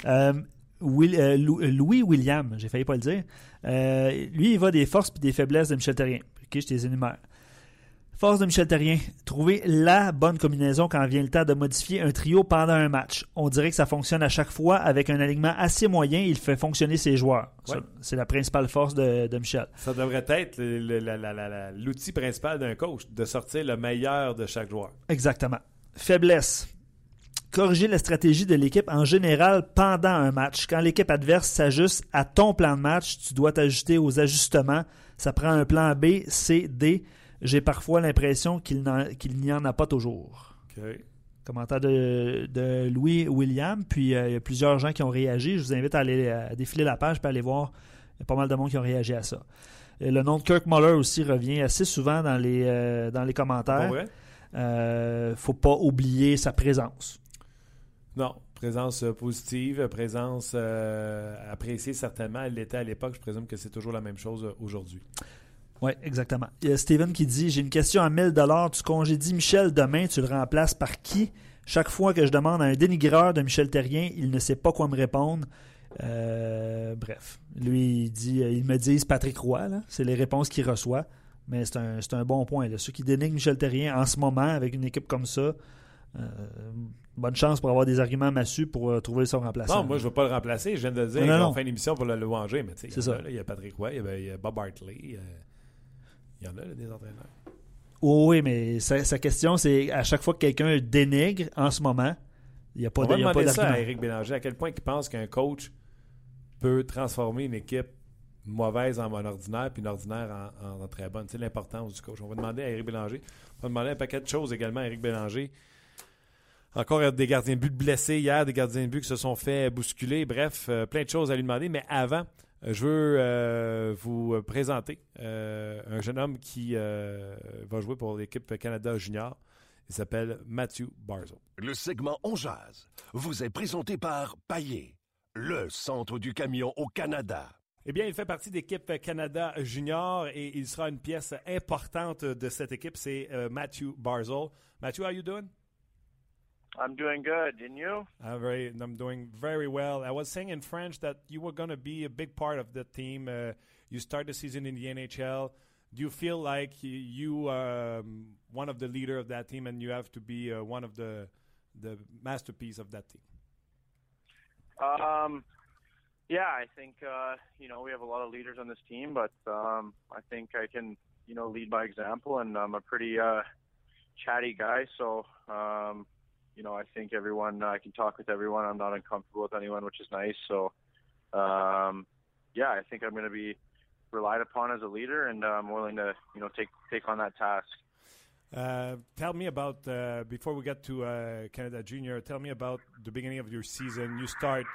Euh, Will- euh, Lou- Louis William, j'ai failli pas le dire. Euh, lui, il va des forces et des faiblesses de Michel Terrien. Ok, je te les énumère. Force de Michel Terrien, trouver la bonne combinaison quand vient le temps de modifier un trio pendant un match. On dirait que ça fonctionne à chaque fois avec un alignement assez moyen. Il fait fonctionner ses joueurs. Ouais. C'est la principale force de, de Michel. Ça devrait être l'outil principal d'un coach, de sortir le meilleur de chaque joueur. Exactement. Faiblesse. Corriger la stratégie de l'équipe en général pendant un match. Quand l'équipe adverse s'ajuste à ton plan de match, tu dois t'ajuster aux ajustements. Ça prend un plan B, C, D. J'ai parfois l'impression qu'il n'y en a pas toujours. Commentaire de, de Louis William. Puis euh, il y a plusieurs gens qui ont réagi. Je vous invite à aller à défiler la page et aller voir. Il y a pas mal de monde qui ont réagi à ça. Et le nom de Kirk Muller aussi revient assez souvent dans les, euh, dans les commentaires. vrai? Euh, faut pas oublier sa présence. Non. Présence euh, positive, présence euh, appréciée certainement. Elle l'était à l'époque. Je présume que c'est toujours la même chose euh, aujourd'hui. Oui, exactement. Il y a Steven qui dit J'ai une question à 1000 Tu congédies Michel demain, tu le remplaces par qui? Chaque fois que je demande à un dénigreur de Michel Terrien, il ne sait pas quoi me répondre. Euh, bref, lui, il, dit, il me dit Patrick Roy, là. c'est les réponses qu'il reçoit. Mais c'est un, c'est un bon point. là. Ceux qui dénigrent Michel Terrien en ce moment avec une équipe comme ça, euh, bonne chance pour avoir des arguments massus pour euh, trouver son remplaçant. Non, moi, je ne veux pas le remplacer. Je viens de le dire Non, non, qu'on non. fait une émission pour le louanger. Mais tu sais, il y C'est en a, ça. là, il y a Patrick Roy, il y a, il y a Bob Hartley. euh, il y en a, là, des entraîneurs. Oui, mais sa, sa question, c'est à chaque fois que quelqu'un dénigre en ce moment, il n'y a pas On va demander ça à. Éric Bélanger. À quel point il pense qu'un coach peut transformer une équipe mauvaise en, en ordinaire, puis une ordinaire en, très bonne? C'est l'importance du coach. On va demander à Éric Bélanger. On va demander un paquet de choses également à Éric Bélanger. Encore des gardiens de but blessés hier, des gardiens de but qui se sont fait bousculer. Bref, euh, plein de choses à lui demander. Mais avant, euh, je veux euh, vous euh, présenter euh, un jeune homme qui euh, va jouer pour l'équipe Canada Junior. Il s'appelle Matthew Barzo. Le segment On Jazz vous est présenté par Paillé, le centre du camion au Canada. Eh bien, il fait partie de l'équipe Canada Junior et il sera une pièce importante de cette équipe. C'est euh, Matthew Barzell. Matthew, how you doing? I'm doing good. And you? I'm very, I'm doing very well. I was saying in French that you were going to be a big part of the team. Uh, you start the season in the NHL. do you feel like you, are um, one of the leader of that team, and you have to be uh, one of the the masterpiece of that team? Um, yeah, I think uh, you know we have a lot of leaders on this team, but um, I think I can you know lead by example, and I'm a pretty uh, chatty guy, so um, you know I think everyone I can talk with everyone. I'm not uncomfortable with anyone, which is nice. So um, yeah, I think I'm going to be relied upon as a leader, and uh, I'm willing to you know take take on that task. Uh, tell me about uh, before we get to uh, Canada Junior. Tell me about the beginning of your season. You start.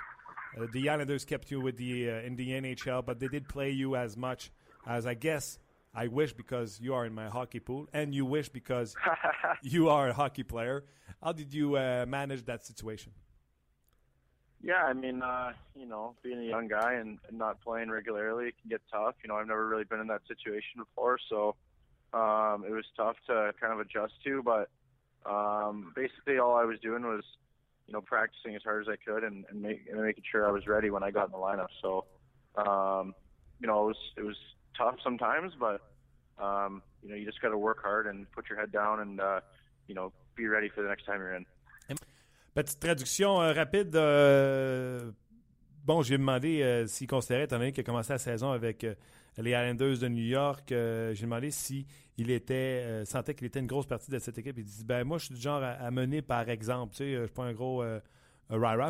Uh, the Islanders kept you with the uh, in the NHL, but they did play you as much as I guess I wish because you are in my hockey pool, and you wish because you are a hockey player. How did you uh, manage that situation? Yeah, I mean, uh, you know, being a young guy and, and not playing regularly can get tough. You know, I've never really been in that situation before, so um, it was tough to kind of adjust to. But um, basically, all I was doing was, you know, practicing as hard as I could and, and, make, and making sure I was ready when I got in the lineup. So, um, you know, it was it was tough sometimes, but um, you know, you just got to work hard and put your head down and uh, you know, be ready for the next time you're in. Petite traduction euh, rapide. Euh, bon, j'ai demandé euh, s'il considérait, étant donné qu'il a commencé la saison avec euh, les Islanders de New York, j'ai demandé s'il était euh, sentait qu'il était une grosse partie de cette équipe. Il dit ben moi, je suis du genre à, mener par exemple. Tu sais, je suis pas un gros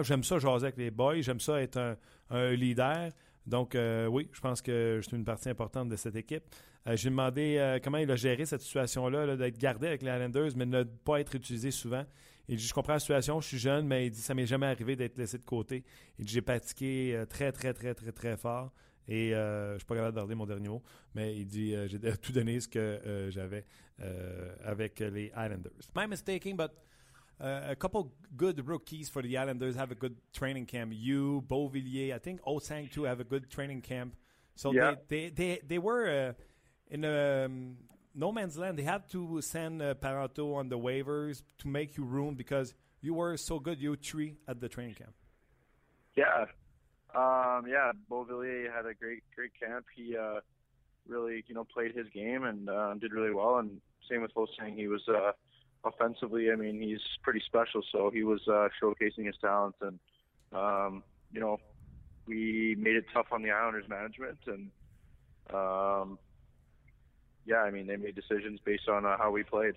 J'aime ça jaser avec les boys. J'aime ça être un leader. Donc euh, oui, je pense que je suis une partie importante de cette équipe. Euh, j'ai demandé euh, comment il a géré cette situation-là, là, d'être gardé avec les Islanders, mais de ne pas être utilisé souvent. Il dit, je comprends la situation, je suis jeune, mais il dit, ça m'est jamais arrivé d'être laissé de côté. Il dit, j'ai pratiqué très, très, très, très, très fort. Et je suis pas capable de mon dernier mot, mais il dit, j'ai tout donné ce que j'avais avec les Islanders. My mistaking, but uh, a couple good rookies for the Islanders have a good training camp. You, Beauvillier, I think Osang too have a good training camp. So Yeah. they, they, they, they were uh, in um, no man's land. They had to send uh, Paranto on the waivers to make you room because you were so good, you three at the training camp. Yeah. Um, yeah, Beauvillier had a great, great camp. He uh, really, you know, played his game and uh, did really well. And same with Hosang. He was uh, offensively. I mean, he's pretty special. So he was uh, showcasing his talents, and um, you know, we made it tough on the Islanders management. And um, yeah, I mean, they made decisions based on uh, how we played.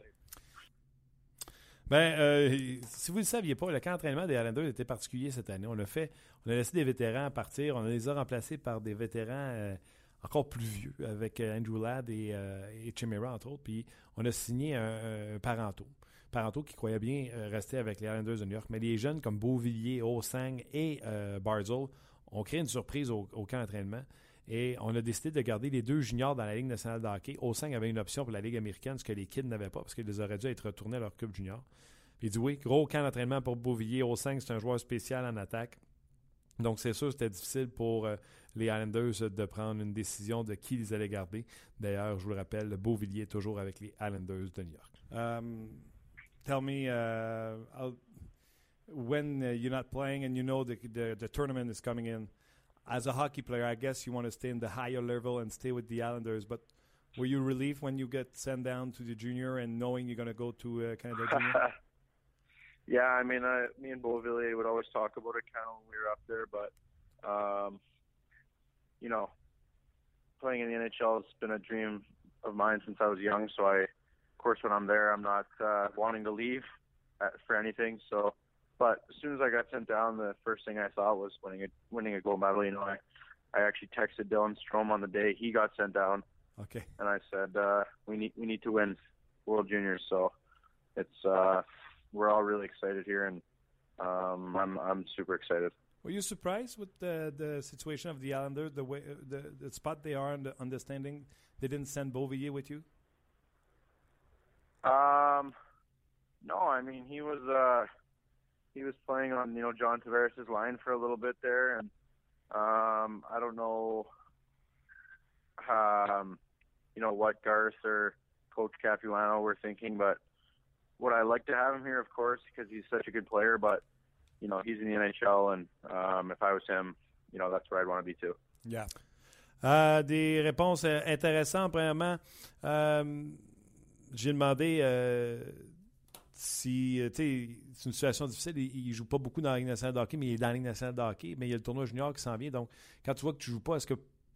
Ben, euh, si vous ne le saviez pas, le camp d'entraînement des Islanders était particulier cette année. On a fait, on a laissé des vétérans partir, on les a remplacés par des vétérans euh, encore plus vieux, avec euh, Andrew Ladd et, euh, et Chimera, entre autres. Puis on a signé un, un. Paranto qui croyait bien euh, rester avec les Islanders de New York. Mais les jeunes comme Beauvillier, Osang et Barzell ont créé une surprise au, au camp d'entraînement. Et on a décidé de garder les deux juniors dans la Ligue nationale de hockey. Osang avait une option pour la Ligue américaine, ce que les kids n'avaient pas, parce qu'ils auraient dû être retournés à leur club junior. Puis il dit oui, gros camp d'entraînement pour Beauvillier. Osang, c'est un joueur spécial en attaque. Donc, c'est sûr, c'était difficile pour euh, les Islanders de prendre une décision de qui ils allaient garder. D'ailleurs, je vous le rappelle, Beauvillier est toujours avec les Islanders de New York. Um, tell me, uh, I'll- when uh, you're not playing and you know the, the, the tournament is coming in, as a hockey player, I guess you want to stay in the higher level and stay with the Islanders. But were you relieved when you get sent down to the junior and knowing you're going to go to uh, Canada Junior? yeah, I mean, uh, me and Beauvillier would always talk about it kind of when we were up there, but um, you know, playing in the NHL has been a dream of mine since I was young. So I, of course, when I'm there, I'm not uh, wanting to leave uh for anything. So, but as soon as I got sent down, the first thing I thought was winning a winning a gold medal. You know, I I actually texted Dylan Strom on the day he got sent down, Okay. and I said uh, we need we need to win World Juniors. So it's uh, we're all really excited here, and um, I'm I'm super excited. Were you surprised with the the situation of the Islanders, the way the, the spot they are on the understanding they didn't send Beauvillier with you? Um, no, I mean he was uh, he was playing on you know John Tavares' line for a little bit there, and um, I don't know, um, you know what Garth or Coach Capuano were thinking, but would I like to have him here? Of course, because he's such a good player, but you know he's in the NHL, and um, if I was him, you know that's where I'd want to be too. Yeah. Euh, des réponses euh, intéressantes. Premièrement, euh, j'ai demandé euh, si, euh, c'est une situation difficile. Il, ne joue pas beaucoup dans la Ligue nationale de hockey, mais il est dans la Ligue nationale de hockey. Mais il y a le tournoi junior qui s'en vient. Donc, quand tu vois que tu joues pas, est-ce que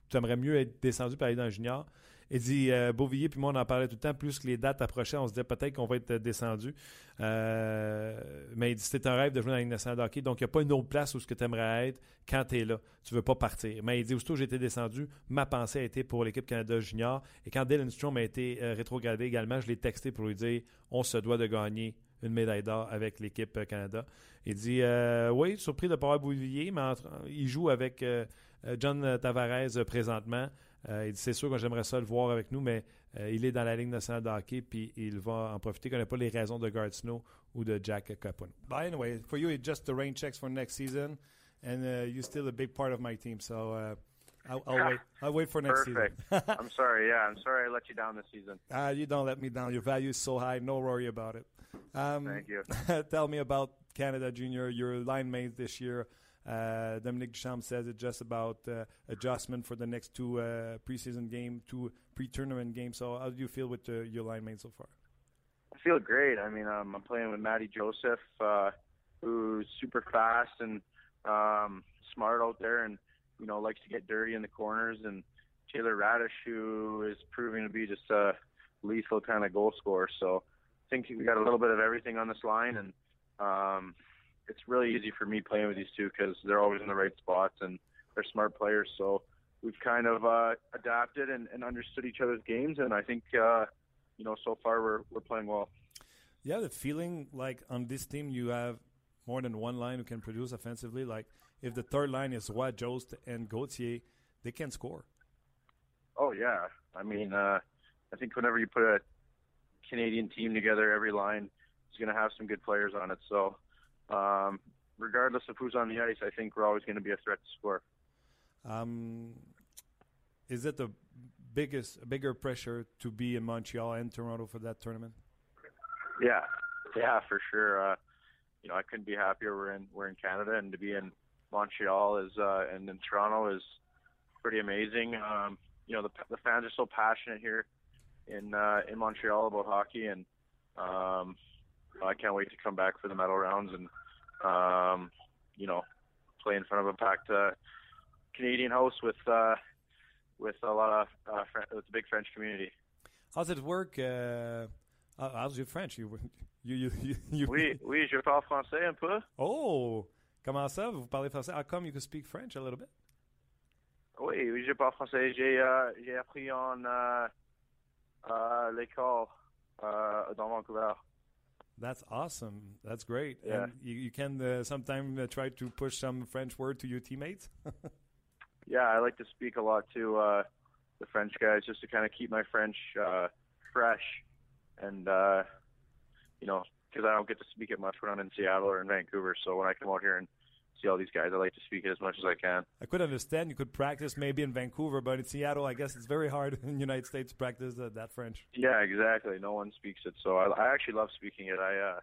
tu aimerais mieux être descendu pour aller dans le junior? Il dit euh, Beauvillier, puis moi, on en parlait tout le temps. Plus que les dates approchaient, on se disait peut-être qu'on va être descendu. Euh, mais il dit c'était un rêve de jouer dans la Ligue nationale. Donc, il n'y a pas une autre place où ce que tu aimerais être quand tu es là. Tu ne veux pas partir. Mais il dit aussitôt été descendu, ma pensée a été pour l'équipe Canada Junior. Et quand Dylan Strom a été euh, rétrogradé également, je l'ai texté pour lui dire on se doit de gagner une médaille d'or avec l'équipe euh, Canada. Il dit Oui, surpris de ne pas avoir Bouvillier, mais il joue avec John Tavares présentement. Euh, il dit C'est sûr que j'aimerais ça le voir avec nous, mais euh, il est dans la Ligue nationale de hockey, puis il va en profiter. Il ne connaît pas les raisons de Gard Snow ou de Jack Capone. But anyway, for you, it's just the rain checks for next season, and uh, you're still a big part of my team. So uh, I'll, I'll wait. I'll wait for next Perfect. season. I'm sorry. Yeah, I'm sorry I let you down this season. Ah, you don't let me down. Your value is so high. No worry about it. Um, Thank you. tell me about Canada Junior. Your line mates this year. Uh, Dominic Duchamp says it's just about uh, adjustment for the next two uh, preseason game, two pre-tournament games. So how do you feel with uh, your line mates so far? I feel great. I mean, um, I'm playing with Matty Joseph, uh, who's super fast and um, smart out there, and you know likes to get dirty in the corners. And Taylor Radish, who is proving to be just a lethal kind of goal scorer. So I think we got a little bit of everything on this line, and um, it's really easy for me playing with these two because they're always in the right spots and they're smart players. So we've kind of uh, adapted and, and understood each other's games, and I think. Uh, you know, so far we're we're playing well. Yeah, the feeling like on this team you have more than one line who can produce offensively. Like if the third line is Watt, Jost, and Gauthier, they can score. Oh yeah, I mean, uh, I think whenever you put a Canadian team together, every line is going to have some good players on it. So, um, regardless of who's on the ice, I think we're always going to be a threat to score. Um, is it the biggest, bigger pressure to be in Montreal and Toronto for that tournament? Yeah, yeah, for sure. Uh, you know, I couldn't be happier. We're in we're in Canada, and to be in Montreal is uh, and in Toronto is pretty amazing. Um, you know, the the fans are so passionate here in uh, in Montreal about hockey, and um, I can't wait to come back for the medal rounds and um, you know play in front of a packed uh, Canadian house with uh, with a lot of uh, fr- with a big French community. How's it work? Uh, how's your French? You, you, you, you, you Oui, oui, je parle français un peu. Oh, comment ça? Vous parlez français? How come you can speak French a little bit? Oui, oui, je parle français. J'ai euh, j'ai appris en euh, à l'école euh, dans Vancouver. That's awesome. That's great. Yeah. And you, you can uh, sometimes uh, try to push some French word to your teammates. Yeah, I like to speak a lot to uh, the French guys just to kind of keep my French uh, fresh, and uh, you know, because I don't get to speak it much when I'm in Seattle or in Vancouver. So when I come out here and see all these guys, I like to speak it as much as I can. I could understand you could practice maybe in Vancouver, but in Seattle, I guess it's very hard in the United States to practice uh, that French. Yeah, exactly. No one speaks it, so I, I actually love speaking it. I uh,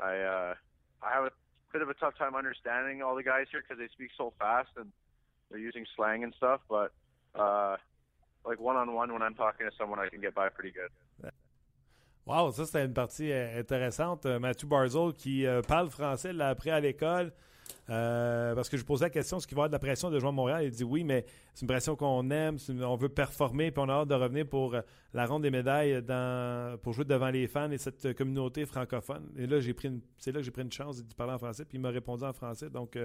I uh, I have a bit of a tough time understanding all the guys here because they speak so fast and they're using slang and stuff. But uh, like one on one, when I'm talking to someone, I can get by pretty good. Wow, ça c'était une partie euh, intéressante. Euh, Mathieu Barzol qui euh, parle français, il l'a appris à l'école. Euh, parce que je posais la question, est-ce qu'il va y avoir de la pression de jouer à Montréal? Il dit oui, mais c'est une pression qu'on aime, on veut performer, puis on a hâte de revenir pour euh, la ronde des médailles pour jouer devant les fans et cette euh, communauté francophone. Et là, j'ai pris c'est là que j'ai pris une chance de parler en français, puis il m'a répondu en français. Donc,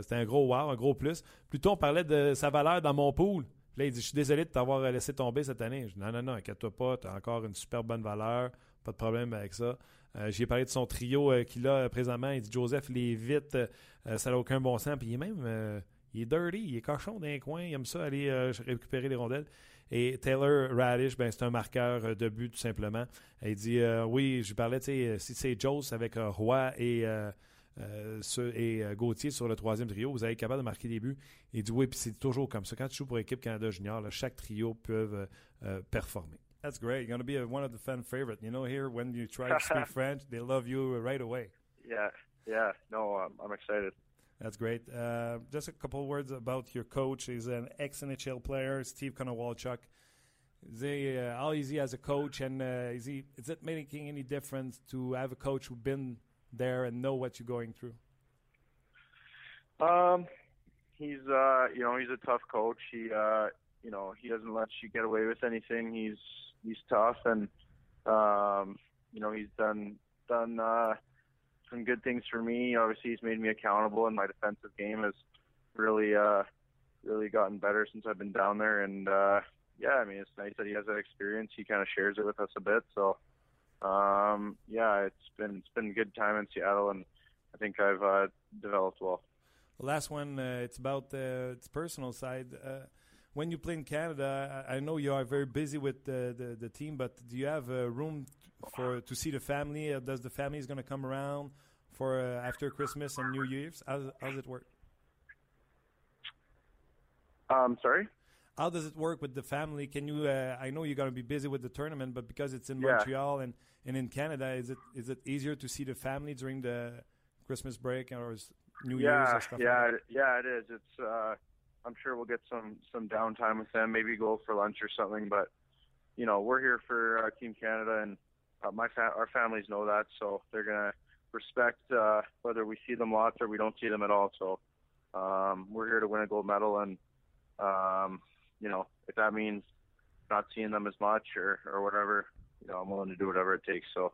c'était un gros wow, un gros plus. Plutôt, on parlait de sa valeur dans mon pool. Là, il dit Je suis désolé de t'avoir laissé tomber cette année. Je dis Non, non, non, inquiète-toi pas, tu as encore une super bonne valeur, pas de problème avec ça. Euh, J'ai parlé de son trio euh, qu'il a euh, présentement. Il dit Joseph, il est vite, euh, ça n'a aucun bon sens. Puis il est même, il est dirty, il est cochon d'un coin, il aime ça aller récupérer les rondelles. Et Taylor Radish, ben, c'est un marqueur de but tout simplement. Il dit Oui, je parlais, si c'est Joss avec Roy et. et Gauthier sur le troisième trio, vous allez être capable de marquer des buts. Il dit oui, puis c'est toujours comme ça. Quand tu joues pour l'équipe Canada Junior, chaque trio peut performer. That's great. You're going to be a, one of the fan favorites. You know, here, when you try to speak French, they love you right away. Yeah, yeah. No, um, I'm excited. That's great. Uh, just a couple words about your coach. He's an ex-NHL player, Steve Konowalchuk. Is he uh, how is he as a coach, and uh, is he is it making any difference to have a coach who's been there and know what you're going through? Um, he's uh, you know, he's a tough coach. He uh, you know, he doesn't let you get away with anything. He's he's tough, and um, you know, he's done done uh, some good things for me. Obviously, he's made me accountable, and my defensive game has really uh, really gotten better since I've been down there. And uh, yeah, I mean, it's nice that he has that experience. He kind of shares it with us a bit. So um, yeah, it's been it's been a good time in Seattle, and I think I've uh, developed well. The last one, uh, it's about uh, its personal side. Uh, when you play in Canada, I, I know you are very busy with the, the, the team, but do you have uh, room for to see the family? Uh, does the family is going to come around for uh, after Christmas and New Year's? How how does it work? Um, sorry. How does it work with the family? Can you? Uh, I know you're going to be busy with the tournament, but because it's in Yeah. Montreal and, and in Canada, is it is it easier to see the family during the Christmas break or is New Year's yeah, or stuff yeah, like that? yeah. It is. It's. Uh, I'm sure we'll get some some downtime with them. Maybe go for lunch or something. But you know, we're here for uh, Team Canada, and uh, my fa- our families know that, so they're gonna respect uh, whether we see them lots or we don't see them at all. So um, we're here to win a gold medal, and um, you know, if that means not seeing them as much or or whatever, you know, I'm willing to do whatever it takes. So,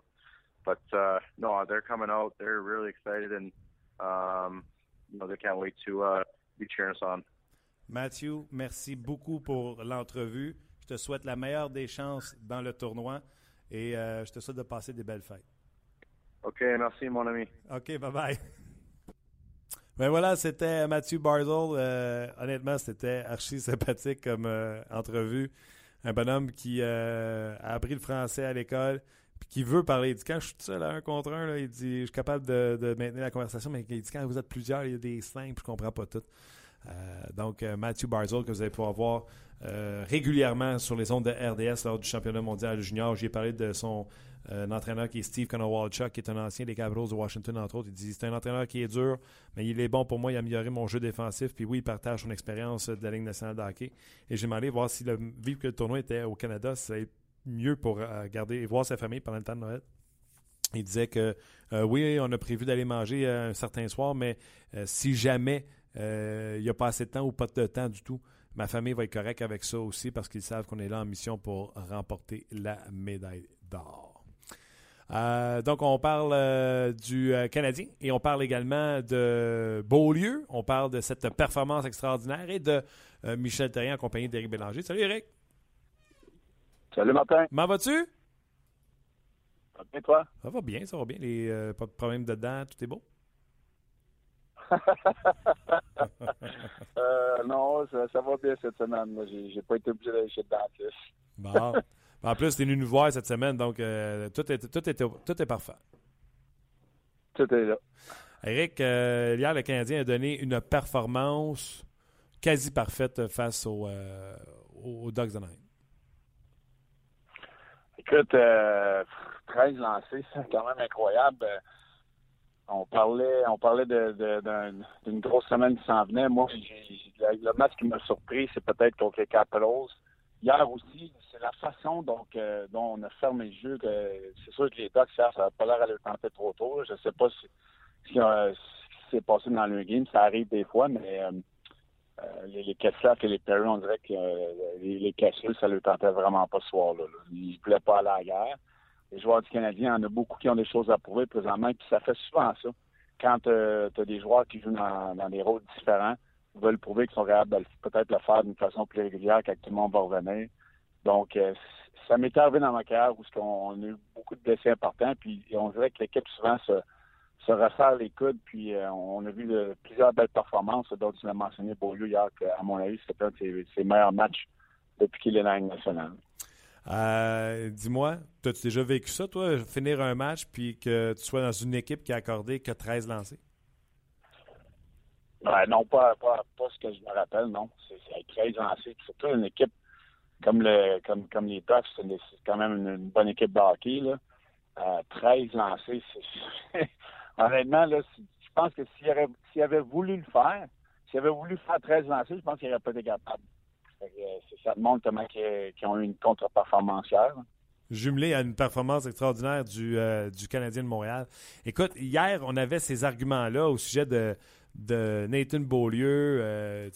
but uh, no, they're coming out. They're really excited, and um, you know, they can't wait to uh, be cheering us on. Mathieu, merci beaucoup pour l'entrevue. Je te souhaite la meilleure des chances dans le tournoi et euh, je te souhaite de passer des belles fêtes. OK, merci, mon ami. OK, bye-bye. Ben voilà, c'était Mathieu Barzell. Euh, honnêtement, c'était archi sympathique comme euh, entrevue. Un bonhomme qui euh, a appris le français à l'école puis qui veut parler. Il dit quand je suis tout seul à un contre un, là, il dit je suis capable de, de maintenir la conversation, mais il dit quand vous êtes plusieurs, il y a des simples, je comprends pas tout. Euh, donc, euh, Matthew Barzell, que vous allez pouvoir voir euh, régulièrement sur les ondes de RDS lors du championnat mondial junior. J'ai parlé de son entraîneur qui est Steve Konowalchuk, qui est un ancien des Capitals de Washington, entre autres. Il dit c'est un entraîneur qui est dur, mais il est bon pour moi. Il a amélioré mon jeu défensif. Puis oui, il partage son expérience de la Ligue nationale de hockey. Et j'ai demandé voir si le, vu que le tournoi était au Canada, serait mieux pour garder et voir sa famille pendant le temps de Noël. Il disait que oui, on a prévu d'aller manger un certain soir, mais si jamais il n'y a pas assez de temps ou pas de temps du tout, ma famille va être correcte avec ça aussi parce qu'ils savent qu'on est là en mission pour remporter la médaille d'or. Euh, donc, on parle euh, du euh, Canadien et on parle également de Beaulieu. On parle de cette performance extraordinaire et de euh, Michel Terrien accompagné d'Éric Bélanger. Salut Eric, Salut, Martin. comment vas-tu? Ça va bien, toi? Ça va bien, ça va bien. Les, euh, pas de problème dedans, tout est beau? Euh, non, ça, ça va bien cette semaine. Moi, j'ai pas été obligé d'aller chez le dentiste. Bon. en plus, tu es venu nous voir cette semaine, donc euh, tout, est, tout, est, tout est parfait. Tout est là. Eric, euh, hier, le Canadien a donné une performance quasi parfaite face aux, euh, aux Ducks d'Anaheim. Écoute, euh, 13 lancés, c'est quand même incroyable. On parlait, on parlait de- de- d'un- d'une grosse semaine qui s'en venait. Moi, j'ai- le, match qui m'a surpris, c'est peut-être contre les Capitals. Hier aussi, c'est la façon euh, dont on a fermé le jeu. C'est sûr que les Ducks, ça n'a pas l'air à le tenter trop tôt. Je ne sais pas si, euh, ce qui s'est passé dans le game. Ça arrive des fois, mais euh, les, les Kessler et les Perry, on dirait que les, les Kessler, ça ne le tentait vraiment pas ce soir-là. là. Ils ne voulaient pas aller à la guerre. Les joueurs du Canadien, il y en a beaucoup qui ont des choses à prouver présentement, puis ça fait souvent ça. Quand tu as des joueurs qui jouent dans, des rôles différents, ils veulent prouver qu'ils sont capables de peut-être le faire d'une façon plus régulière quand tout le monde va revenir. Donc, euh, ça m'est arrivé dans ma carrière où on a eu beaucoup de blessés importants, puis on dirait que l'équipe souvent se, se resserre les coudes, puis euh, on a vu plusieurs belles performances, dont tu l'as mentionné, Beaulieu, hier, que, à mon avis, c'était un de ses, meilleurs matchs depuis qu'il est dans la nationale. Euh, Dis-moi, as-tu déjà vécu ça, toi, finir un match puis que tu sois dans une équipe qui a accordé que 13 lancés? Non, pas, pas, pas ce que je me rappelle, non. C'est c'est très lancé. Puis Surtout une équipe comme le comme, les Ducks, c'est quand même une, bonne équipe de hockey. Là. Euh, 13 lancés, c'est. Honnêtement, là, si- pense que s'il avait, voulu le faire, s'il avait voulu faire 13 lancers, je pense qu'il aurait pas été capable. Euh, ça montre comment qu'ils ont eu une contre-performance hier. jumelé à une performance extraordinaire du, euh, du Canadien de Montréal. Écoute, hier, on avait ces arguments-là au sujet de, de Nathan Beaulieu. Euh,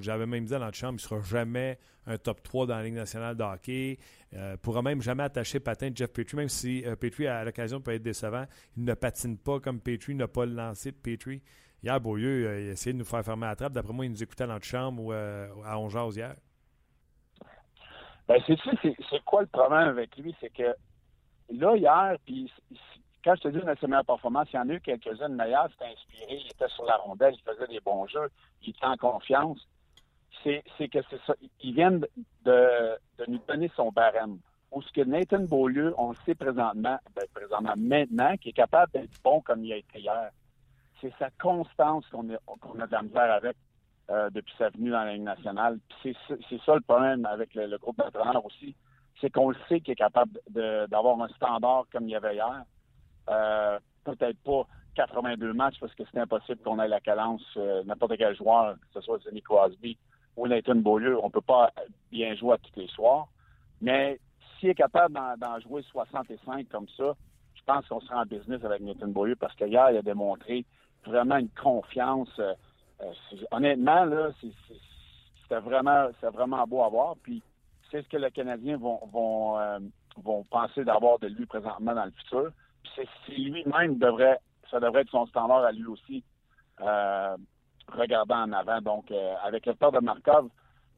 J'avais même dit dans notre chambre, il ne sera jamais un top 3 dans la Ligue nationale de hockey. Euh, pourra même jamais attacher patin de Jeff Petrie, même si Petrie, à l'occasion, peut être décevant. Il ne patine pas comme Petrie, n'a pas le lancé de Petrie. Hier, Beaulieu, il a essayé de nous faire fermer la trappe. D'après moi, il nous écoutait dans notre chambre ou à Ongeaz hier. Ben, c'est ça, c'est quoi le problème avec lui? C'est que là, hier, puis quand je te dis une de ses meilleures performances, il y en a eu quelques-unes meilleures, c'était inspiré, il était sur la rondelle, il faisait des bons jeux, il était en confiance. C'est que c'est ça. Ils viennent de, nous donner son barème. Où ce que Nathan Beaulieu, on le sait présentement, ben, présentement maintenant, qui est capable d'être bon comme il a été hier. C'est sa constance qu'on a, qu'on a de la misère avec euh, depuis sa venue dans la Ligue nationale. C'est ça le problème avec le, le groupe d'entraîneurs aussi. C'est qu'on le sait qu'il est capable d'avoir un standard comme il y avait hier. Euh, Peut-être pas 82 matchs parce que c'est impossible qu'on ait la cadence euh, n'importe quel joueur, que ce soit Sidney Crosby ou Nathan Beaulieu. On peut pas bien jouer à tous les soirs. Mais s'il est capable d'en d'en jouer 65 comme ça, je pense qu'on sera en business avec Nathan Beaulieu parce qu'hier, il a démontré vraiment une confiance. Euh, honnêtement, là, c'était vraiment, vraiment beau à voir. Puis c'est ce que les Canadiens vont, vont, euh, vont penser d'avoir de lui présentement dans le futur. Puis c'est lui-même devrait, ça devrait être son standard à lui aussi, euh, regardant en avant. Donc, avec le père de Markov,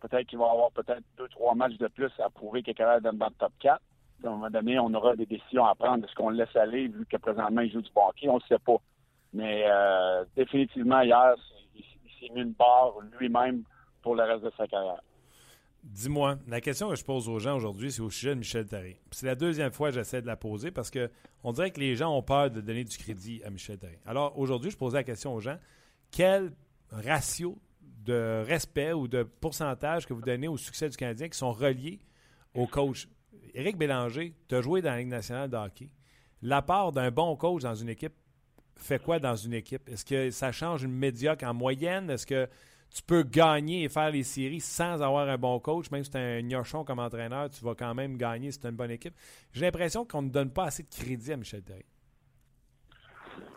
peut-être qu'il va avoir peut-être deux, trois matchs de plus à prouver qu'il est capable d'être dans le top 4. Puis, à un moment donné, on aura des décisions à prendre. Est-ce qu'on le laisse aller, vu que présentement, il joue du hockey? On ne sait pas. Mais définitivement, hier, une barre lui-même pour le reste de sa carrière. Dis-moi, la question que je pose aux gens aujourd'hui, c'est au sujet de Michel. Puis C'est la deuxième fois que j'essaie de la poser parce que on dirait que les gens ont peur de donner du crédit à Michel Therrien. Alors aujourd'hui, je posais la question aux gens quel ratio de respect ou de pourcentage que vous donnez au succès du Canadien qui sont reliés au coach? Éric Bélanger, tu as joué dans la Ligue nationale de hockey. L'apport d'un bon coach dans une équipe fait quoi dans une équipe? Est-ce que ça change une médiocre en moyenne? Est-ce que tu peux gagner et faire les séries sans avoir un bon coach, même si tu un gnochon comme entraîneur, tu vas quand même gagner si tu as une bonne équipe. J'ai l'impression qu'on ne donne pas assez de crédit à Michel Therrien.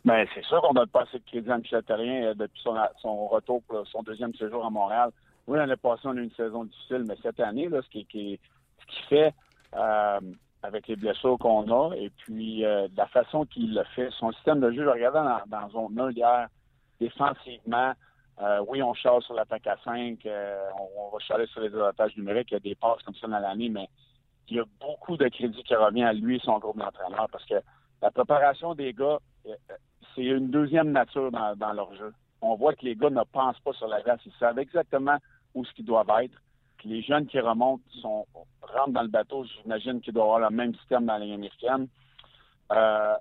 Ben, c'est sûr qu'on ne donne pas assez de crédit à Michel Terrien euh, depuis son, retour pour son deuxième séjour à Montréal. Oui, l'année passée, on a eu une saison difficile, mais cette année, là, ce qui, fait euh, avec les blessures qu'on a et puis euh, la façon qu'il le fait, son système de jeu, je regardais dans, dans zone 1 hier, défensivement, euh, oui, on chasse sur l'attaque à 5, euh, on, va chialer sur les avantages numériques, il y a des passes comme ça dans l'année, mais il y a beaucoup de crédit qui revient à lui et son groupe d'entraîneurs parce que la préparation des gars, euh, c'est une deuxième nature dans, dans leur jeu. On voit que les gars ne pensent pas sur la glace. Ils savent exactement où ce qu'ils doivent être. Puis les jeunes qui remontent sont, rentrent dans le bateau, j'imagine qu'ils doivent avoir le même système dans la ligne américaine. Euh,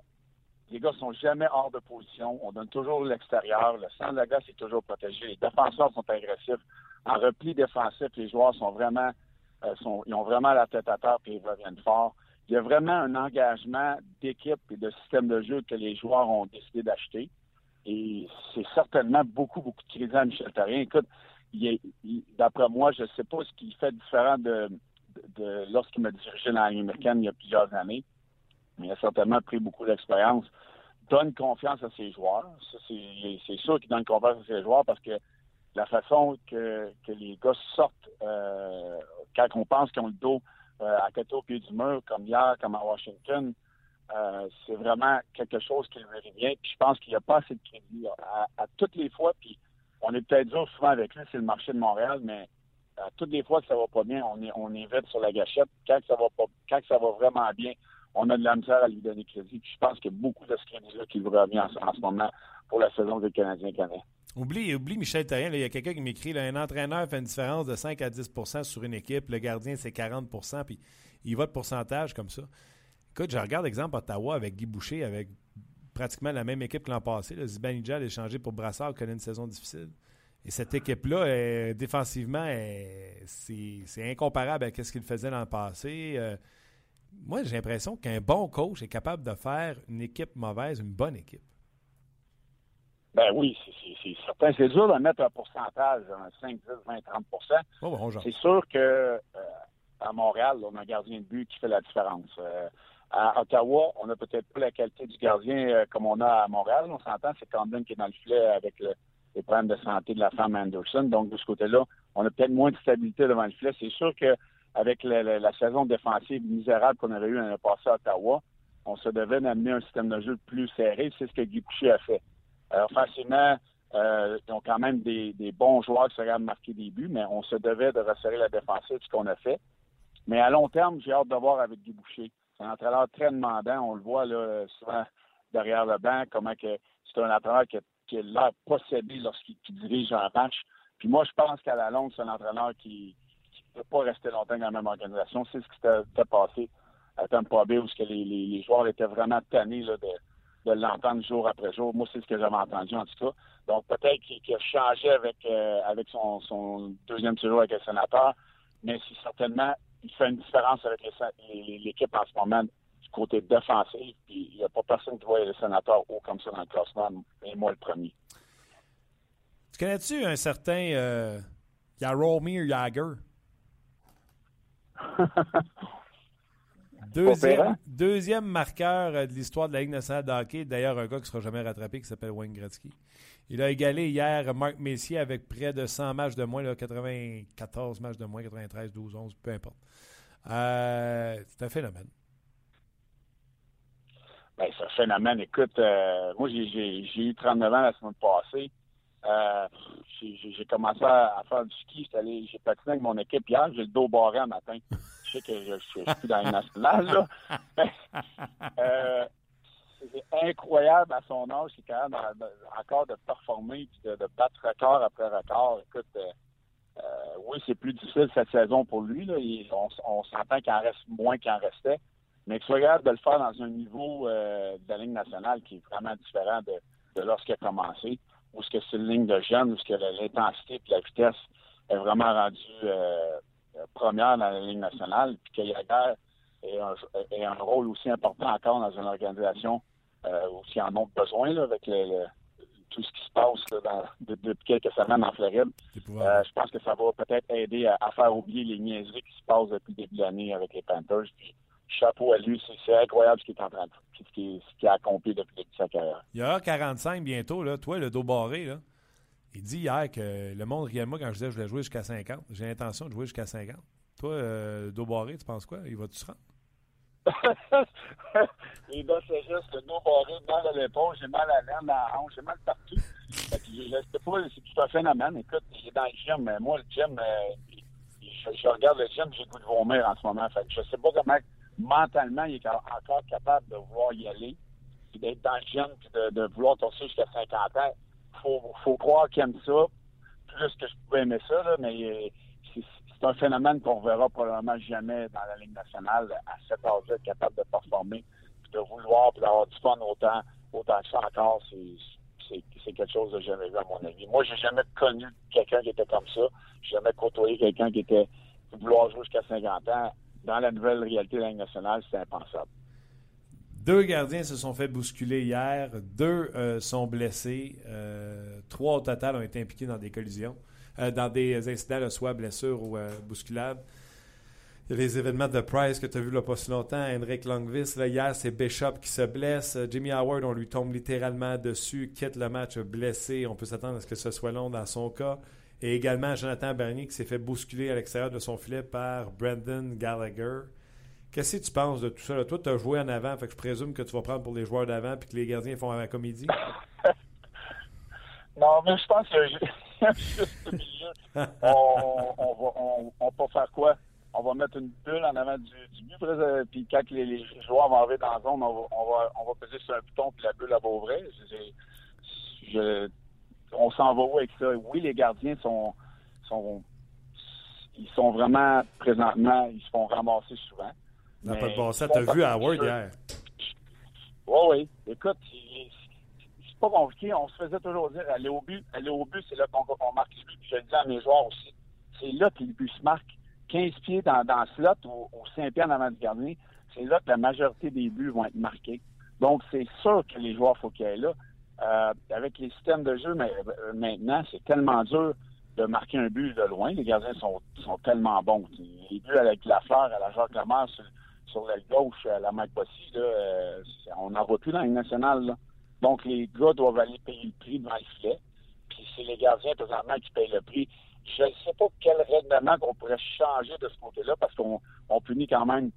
les gars sont jamais hors de position. On donne toujours l'extérieur. Le centre de la glace est toujours protégé. Les défenseurs sont agressifs. En repli défensif, les joueurs sont vraiment, euh, ils ont vraiment la tête à terre et ils reviennent fort. Il y a vraiment un engagement d'équipe et de système de jeu que les joueurs ont décidé d'acheter. Et c'est certainement beaucoup, beaucoup de crédit à Michel Therrien. Écoute, d'après moi, je ne sais pas ce qui fait différent de, de, lorsqu'il m'a dirigé dans la Ligue américaine il y a plusieurs années. Il a certainement pris beaucoup d'expérience. Donne confiance à ses joueurs. C'est, sûr qu'il donne confiance à ses joueurs parce que la façon que, les gars sortent euh, quand on pense qu'ils ont le dos euh, à côté au pied du mur, comme hier, comme à Washington, euh, c'est vraiment quelque chose qui lui revient. Puis je pense qu'il n'y a pas assez de crédit à, toutes les fois. On est peut-être dur souvent avec lui, c'est le marché de Montréal, mais à toutes les fois que ça va pas bien, on est, on sur la gâchette. Quand ça va pas, quand ça va vraiment bien, on a de la misère à lui donner crédit. Je pense qu'il y a beaucoup de ce crédit-là qui lui revient en, en ce moment pour la saison des Canadiens canadiens. Oublie, oublie Michel Therrien. Il y a quelqu'un qui m'écrit un entraîneur fait une différence de 5 à 10% sur une équipe. Le gardien, c'est 40% puis il va de pourcentage comme ça. Écoute, je regarde exemple Ottawa avec Guy Boucher, avec pratiquement la même équipe que l'an passé. Zibanejad a échangé pour Brassard, connaît une saison difficile. Et cette équipe-là, euh, défensivement, euh, c'est incomparable à ce qu'il faisait le passé. Euh, moi, j'ai l'impression qu'un bon coach est capable de faire une équipe mauvaise une bonne équipe. Ben oui, c'est certain. C'est dur de mettre un pourcentage, un 5, 10, 20, 30 oh, bon, C'est sûr que euh, à Montréal, on a un gardien de but qui fait la différence. Euh, à Ottawa, on n'a peut-être pas la qualité du gardien euh, comme on a à Montréal. On s'entend, c'est Camden qui est dans le filet avec les problèmes de santé de la femme Anderson. Donc, de ce côté-là, on a peut-être moins de stabilité devant le filet. C'est sûr qu'avec la, la, saison défensive misérable qu'on avait eue l'année passée à Ottawa, on se devait d'amener un système de jeu plus serré. C'est ce que Guy Boucher a fait. Alors, facilement, euh, ils ont quand même des, bons joueurs qui seraient marquer des buts, mais on se devait de resserrer la défensive, ce qu'on a fait. Mais à long terme, j'ai hâte de voir avec Guy Boucher. C'est un entraîneur très demandant. On le voit là, souvent derrière le banc, comment que c'est un entraîneur qui, qui a l'air possédé lorsqu'il dirige un match. Puis moi, je pense qu'à la longue, c'est un entraîneur qui ne peut pas rester longtemps dans la même organisation. C'est ce qui s'était passé à Tampa Bay, où les, joueurs étaient vraiment tannés de, l'entendre jour après jour. Moi, c'est ce que j'avais entendu en tout cas. Donc peut-être qu'il a changé avec euh, avec son, deuxième séjour avec le sénateur, mais c'est certainement il fait une différence avec l'équipe en ce moment du côté défensif. Puis il n'y a pas personne qui voit le sénateur haut comme ça dans le classement, mais moi le premier. Tu connais-tu un certain euh, Jaromir Jagger? Deuxième, deuxième marqueur euh, de l'histoire de la Ligue nationale de hockey. D'ailleurs, un gars qui ne sera jamais rattrapé qui s'appelle Wayne Gretzky. Il a égalé hier Marc Messier avec près de 100 matchs de moins, là, 94 matchs de moins, 93, 12, 11, peu importe. Euh, c'est un phénomène. Ben, c'est un phénomène. Écoute, euh, moi, j'ai eu 39 ans la semaine passée. j'ai commencé à, faire du ski. J'ai patiné avec mon équipe hier. J'ai le dos barré un matin je sais que je, suis dans les nationales, euh, c'est incroyable à son âge, c'est quand même encore de performer et de, battre record après record. Écoute, euh, euh, oui, c'est plus difficile cette saison pour lui. Là. on, s'entend qu'il en reste moins qu'il en restait. Mais que soit capable de le faire dans un niveau de la Ligue nationale qui est vraiment différent de, lorsqu'il a commencé, où ce que c'est une ligne de jeunes, où ce que l'intensité et la vitesse est vraiment rendue euh, première dans la Ligue nationale, puis que Yager ait un, rôle aussi important encore dans une organisation euh, où il en ont besoin avec tout ce qui se passe depuis quelques semaines en Floride. Euh, je pense que ça va peut-être aider à, faire oublier les niaiseries qui se passent depuis le début de l'année avec les Panthers. chapeau à lui, c'est incroyable ce qu'il est en train de faire, ce qu'il a accompli depuis le début de sa carrière. Il y aura 45 bientôt, là. toi, le dos barré. Là. Il dit hier que le monde riait moi quand je disais que je voulais jouer jusqu'à 50. J'ai l'intention de jouer jusqu'à 50. Toi, euh, dos barré, tu penses quoi? Il va-tu se rendre? Les gars, c'est juste le dos barré, mal à l'épaule, j'ai mal à l'aine, à la hanche, j'ai mal partout. je sais pas, c'est tout un phénomène. Écoute, il est dans le gym, mais moi, le gym, euh, je, regarde le gym, j'ai goût de vomir en ce moment. Fait que je sais pas comment mentalement il est encore capable de vouloir y aller, d'être dans le gym, puis de, vouloir torser jusqu'à 50 ans faut, faut croire qu'il aime ça. Plus que je pouvais aimer ça, là, mais euh, c'est un phénomène qu'on verra probablement jamais dans la Ligue nationale à cet âge-là, capable de performer, puis de vouloir, puis d'avoir du fun autant, autant que ça encore, c'est quelque chose de jamais vu à mon avis. Moi, j'ai jamais connu quelqu'un qui était comme ça. J'ai jamais côtoyé quelqu'un qui était vouloir jouer jusqu'à 50 ans. Dans la nouvelle réalité de la Ligue nationale, c'est impensable. Deux gardiens se sont fait bousculer hier. Deux euh, sont blessés. Euh, trois au total ont été impliqués dans des collisions, dans des incidents, soit blessures ou. Il y a les événements de Price que tu as vu là pas si longtemps. Henrik Longvis, hier, c'est Bishop qui se blesse. Jimmy Howard, on lui tombe littéralement dessus, quitte le match blessé. On peut s'attendre à ce que ce soit long dans son cas. Et également Jonathan Bernier qui s'est fait bousculer à l'extérieur de son filet par Brendan Gallagher. Qu'est-ce que tu penses de tout ça? Toi, tu as joué en avant, fait que je présume que tu vas prendre pour les joueurs d'avant puis que les gardiens font la comédie. non, mais je pense que juste milieu, on, on, va, on, on va faire quoi? On va mettre une bulle en avant du, du but, puis quand les, joueurs vont arriver dans la zone, on va, on va, on va peser sur un bouton, puis la bulle, elle va ouvrir. Je, on s'en va où avec ça? Oui, les gardiens sont, sont, ils sont vraiment, présentement, ils se font ramasser souvent. N'a pas de bon sens. T'as vu Howard hier? Oui, oui. Écoute, c'est pas compliqué. On se faisait toujours dire aller au but. Aller au but, c'est là qu'on marque les buts. je le dis à mes joueurs aussi. C'est là que les buts se marquent. 15 pieds dans, dans le ou, 5 pieds en avant du gardien, c'est là que la majorité des buts vont être marqués. Donc, c'est sûr que les joueurs, faut qu'ils aillent là. euh, avec les systèmes de jeu mais, euh, maintenant, c'est tellement dur de marquer un but de loin. Les gardiens sont, sont tellement bons. Les buts avec la fleur à la Jacques Lemar sur, sur l'aile gauche, à la Mike Bossy, là, euh, on n'en voit plus dans les nationale. Là. Donc, les gars doivent aller payer le prix devant le filet. Puis c'est les gardiens présentement qui payent le prix. Je ne sais pas quel règlement qu'on pourrait changer de ce côté-là parce qu'on on punit quand même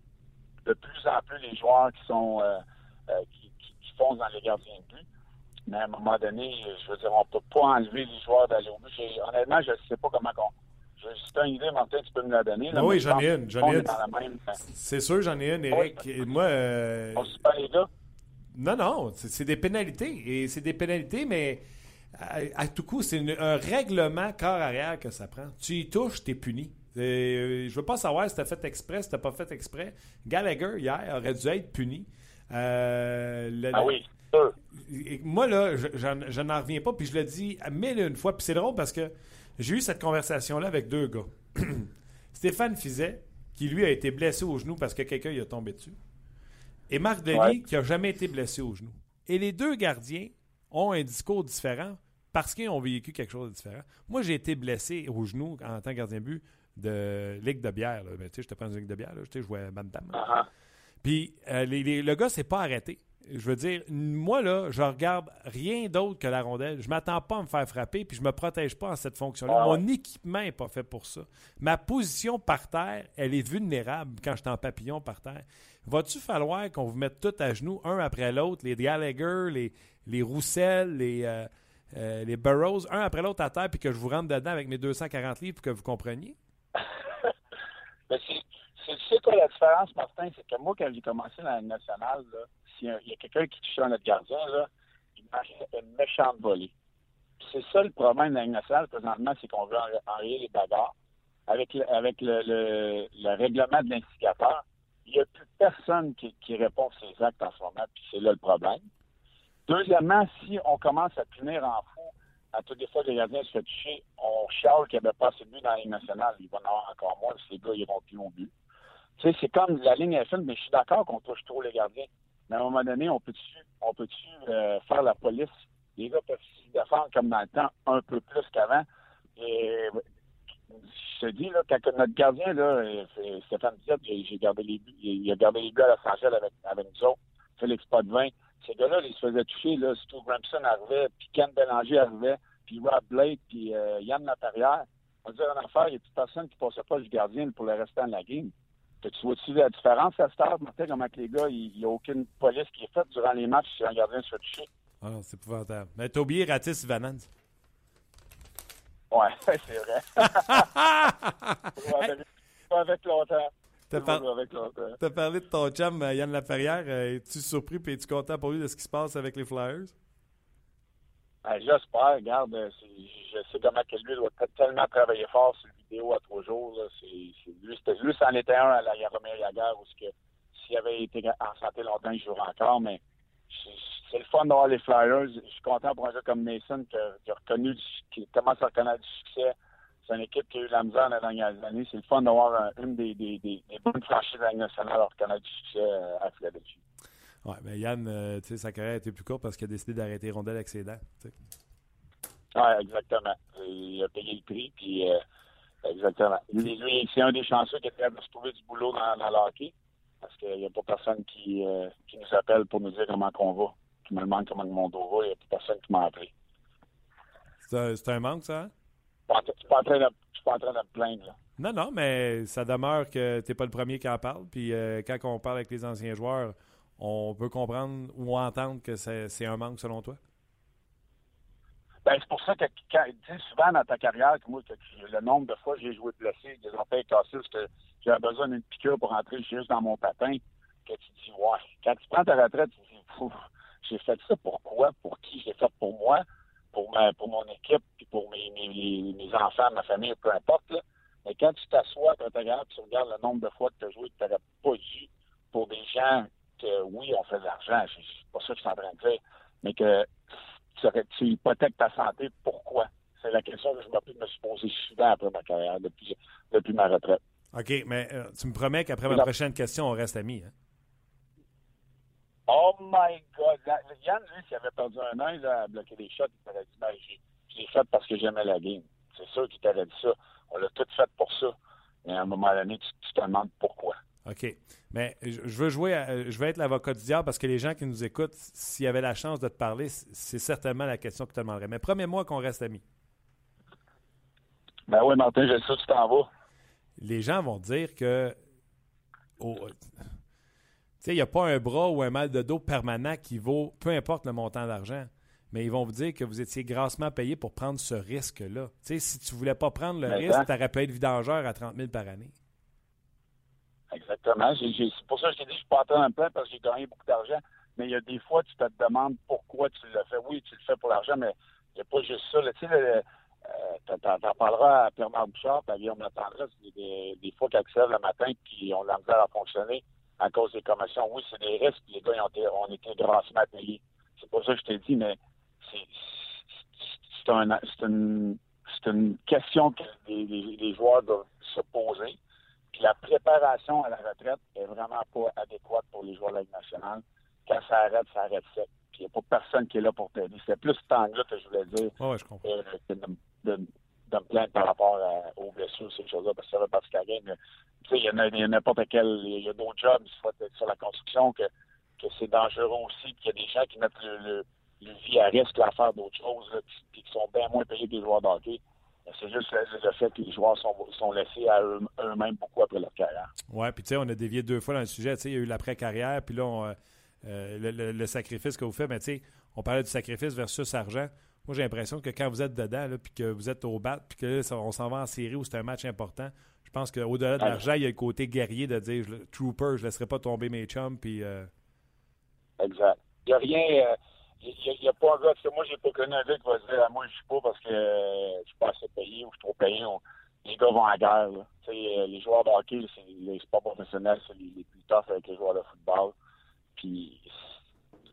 de plus en plus les joueurs qui sont euh, euh, qui, qui, qui foncent dans les gardiens de but. Mais à un moment donné, je veux dire, on peut pas enlever les joueurs d'aller au but. Honnêtement, je ne sais pas comment qu'on. Si as une idée, Martin, tu peux me la donner. là, Ah oui, j'en ai une, même- C'est sûr, j'en ai une, Eric. Et moi, euh, On se bat les gars. Non, non, c'est des pénalités. Et c'est des pénalités, mais à, à tout coup, c'est un règlement corps arrière que ça prend. Tu y touches, t'es puni. Euh, je veux pas savoir si t'as fait exprès, si t'as pas fait exprès. Gallagher, hier, aurait dû être puni. Euh, le- Ah oui. Et moi, là, je, n'en reviens pas, puis je le dis mille et une fois. Puis c'est drôle parce que j'ai eu cette conversation-là avec deux gars. Stéphane Fizet, qui lui a été blessé au genou parce que quelqu'un lui a tombé dessus. Et Marc Denis, Ouais. qui a jamais été blessé au genou. Et les deux gardiens ont un discours différent parce qu'ils ont vécu quelque chose de différent. Moi, j'ai été blessé au genou en tant que gardien de but de Ligue de bière. Ben, tu sais, je te prends une Ligue de bière. Là. Je jouais à Bam Bam. Ah, Puis euh, les- les- le gars s'est pas arrêté. Je veux dire, moi, là, je regarde rien d'autre que la rondelle. Je m'attends pas à me faire frapper, puis je me protège pas en cette fonction-là. Ah. Mon équipement n'est pas fait pour ça. Ma position par terre, elle est vulnérable quand je suis en papillon par terre. Va-tu falloir qu'on vous mette tout à genoux, un après l'autre, les Gallagher, les, les Roussel, les, euh, euh, les Burroughs, un après l'autre à terre, puis que je vous rentre dedans avec mes 240 livres pour que vous compreniez? Mais c'est, quoi la différence, Martin? C'est que moi, quand j'ai commencé dans la nationale, s'il y a, quelqu'un qui touchait à notre gardien, là, il marquait une méchante volée. Puis c'est ça le problème de la nationale présentement, c'est qu'on veut en- enrayer les bagarres. Avec le, avec le, le, le règlement de l'instigateur, il n'y a plus personne qui, répond à ces actes en ce moment, puis c'est là le problème. Deuxièmement, si on commence à punir en fou à toutes les fois que les gardiens se fait toucher, on chiale qu'il n'y avait pas assez de but dans la Ligue nationale. Il va en avoir encore moins, ces gars iront plus au but. Tu sais, c'est comme la ligne FM, mais je suis d'accord qu'on touche trop les gardiens. Mais à un moment donné, on peut-tu on peut-tu euh, faire la police? Les gars peuvent se défendre comme dans le temps un peu plus qu'avant. Je te dis, là, quand notre gardien, là, euh, Stéphane buts, il a gardé les buts à Los Angeles avec, avec nous autres, Félix Potvin. Ces gars-là, ils se faisaient toucher, là, Stu Gramson arrivait, puis Ken Bélanger arrivait, puis Rob Blake, puis euh, Yann Laperrière. On va dire en affaire, il n'y a plus personne qui passait pas du gardien pour le restant de la game. Tu vois-tu la différence à cette heure, Martin, comment que les gars, il n'y a aucune police qui est faite durant les matchs si un gardien se fait toucher? Ah c'est épouvantable. Mais t'as oublié Ratis. Ouais, c'est vrai. Avec, pas avec longtemps. T'as par- Pas avec longtemps. T'as parlé de ton chum euh, Yann Laferrière. Euh, Es-tu surpris et es-tu content pour lui de ce qui se passe avec les Flyers? Ben, J'espère, regarde, euh, c'est- je sais comment que lui doit tellement travailler fort sur le vidéo à trois jours. Là. C'est- lui, c'était, lui, c'en était un à la Yaromir Yaguer où ce que, s'il avait été en santé longtemps, il jouerait encore, mais c'est, le fun d'avoir les Flyers. Je suis content pour un gars comme Mason qui a, qui a reconnu, du- qui commence à reconnaître du succès. C'est une équipe qui a eu la misère dans les dernières années. C'est le fun d'avoir un- une des, des, des, des bonnes franchises de la Ligue nationale à reconnaître du succès euh, à Philadelphie. Ouais, mais Yann, euh, tu sais, sa carrière a été plus courte parce qu'il a décidé d'arrêter rondelle avec ses dents. Oui, exactement. Il a payé le prix, puis euh, exactement. Lui, lui, c'est un des chanceux qui est capable de se trouver du boulot dans, dans le hockey, parce qu'il n'y a pas personne qui, euh, qui nous appelle pour nous dire comment qu'on va, qui me demande comment mon dos va, il n'y a plus personne qui m'a appelé. C'est un, manque, ça? hein? Je ne suis pas en train de me plaindre. Là. Non, non, mais ça demeure que t'es pas le premier qui en parle. Puis euh, quand on parle avec les anciens joueurs, on peut comprendre ou entendre que c'est un manque selon toi? Ben, c'est pour ça que quand, tu sais, souvent dans ta carrière, que moi, que tu- le nombre de fois que j'ai joué blessé, des orteils cassés, que j'avais besoin d'une piqûre pour rentrer juste dans mon patin, que tu dis, ouais, quand tu prends ta retraite, tu dis, j'ai fait ça pourquoi, pour qui, j'ai fait pour moi, pour ma, pour mon équipe, puis pour mes, mes, mes- mes enfants, ma famille, peu importe, là. Mais quand tu t'assois quand tu regardes, tu regardes le nombre de fois que tu as joué que tu n'aurais pas dû pour des gens que, oui, on fait de l'argent, c'est c'est pas ça que je suis en train de dire, mais que tu, hypothèques ta santé, pourquoi? C'est la question que je me, me suis posée souvent après ma carrière, depuis, depuis ma retraite. OK, mais euh, tu me promets qu'après ma prochaine question, on reste amis. Hein? Oh my God! La- Yann, lui, s'il avait perdu un an, il a bloqué des shots, il t'aurait dit, ben, j'ai- je l'ai fait parce que j'aimais la game. C'est sûr qu'il t'aurait dit ça. On l'a tout fait pour ça. Mais à un moment donné, tu, tu te demandes pourquoi. OK. Mais je veux jouer, à- je veux être l'avocat du diable parce que les gens qui nous écoutent, s'il y avait la chance de te parler, c'est certainement la question que tu te demanderais. Mais promets-moi qu'on reste amis. Ben oui, Martin, je sais que tu t'en vas. Les gens vont dire que. oh, sais, il n'y a pas un bras ou un mal de dos permanent qui vaut, peu importe le montant d'argent. Mais ils vont vous dire que vous étiez grassement payé pour prendre ce risque-là. Tu sais, si tu voulais pas prendre le risque, tu aurais pu être vidangeur à 30 000 par année. Exactement. C'est pour ça que je t'ai dit, je suis pas en plaindre parce que j'ai gagné beaucoup d'argent. Mais il y a des fois, tu te demandes pourquoi tu le fais. Oui, tu le fais pour l'argent, mais il n'y a pas juste ça. Tu sais, le- euh, t'en- parleras à Pierre-Marc Bouchard, puis à Guillaume Latendresse, des, des, des fois accèdent le matin qui ont de la misère à fonctionner à cause des commissions. Oui, c'est des risques, puis les gars, ils ont été, ont été grassement payés. C'est pas ça que je t'ai dit, mais c'est un- une, une question que les, les- les joueurs doivent se poser. Puis la préparation à la retraite est vraiment pas adéquate pour les joueurs de la Ligue nationale. Quand ça arrête, ça arrête sec. Puis il n'y a pas personne qui est là pour t'aider. C'est plus ce temps-là que je voulais dire ouais, je comprends. euh, que de, de- de me plaindre par rapport aux blessures, ces choses-là, parce que ça fait partie de la Tu sais, il y en a, a n'importe quel, il y a d'autres jobs, sur la construction, que, que c'est dangereux aussi, puis il y a des gens qui mettent le, vie à risque à faire d'autres choses, puis, qui sont bien moins payés que les joueurs de hockey. Mais C'est juste le, fait que les joueurs sont, sont laissés à eux- eux-mêmes beaucoup après leur carrière. Ouais, puis tu sais, on a dévié deux fois dans le sujet. Tu sais, il y a eu l'après-carrière, puis là, euh, le, le- le sacrifice que vous faites, mais tu sais, on parlait du sacrifice versus argent. Moi, j'ai l'impression que quand vous êtes dedans, puis que vous êtes au bat, puis que là, on s'en va en série où c'est un match important, je pense qu'au-delà de l'argent, il y a le côté guerrier de dire je- Trooper, je ne laisserai pas tomber mes chums, puis. euh, Exact. Il n'y a rien. euh, Il n'y a, pas un gars. parce que moi, j'ai pas connu un gars qui va se dire ah, Moi, je suis pas parce que euh, je suis pas assez payé ou je suis trop payé. On- les gars vont à la guerre. là. Tu sais, les joueurs de hockey, c'est les sports professionnels, c'est les, les plus toughs avec les joueurs de football. Puis,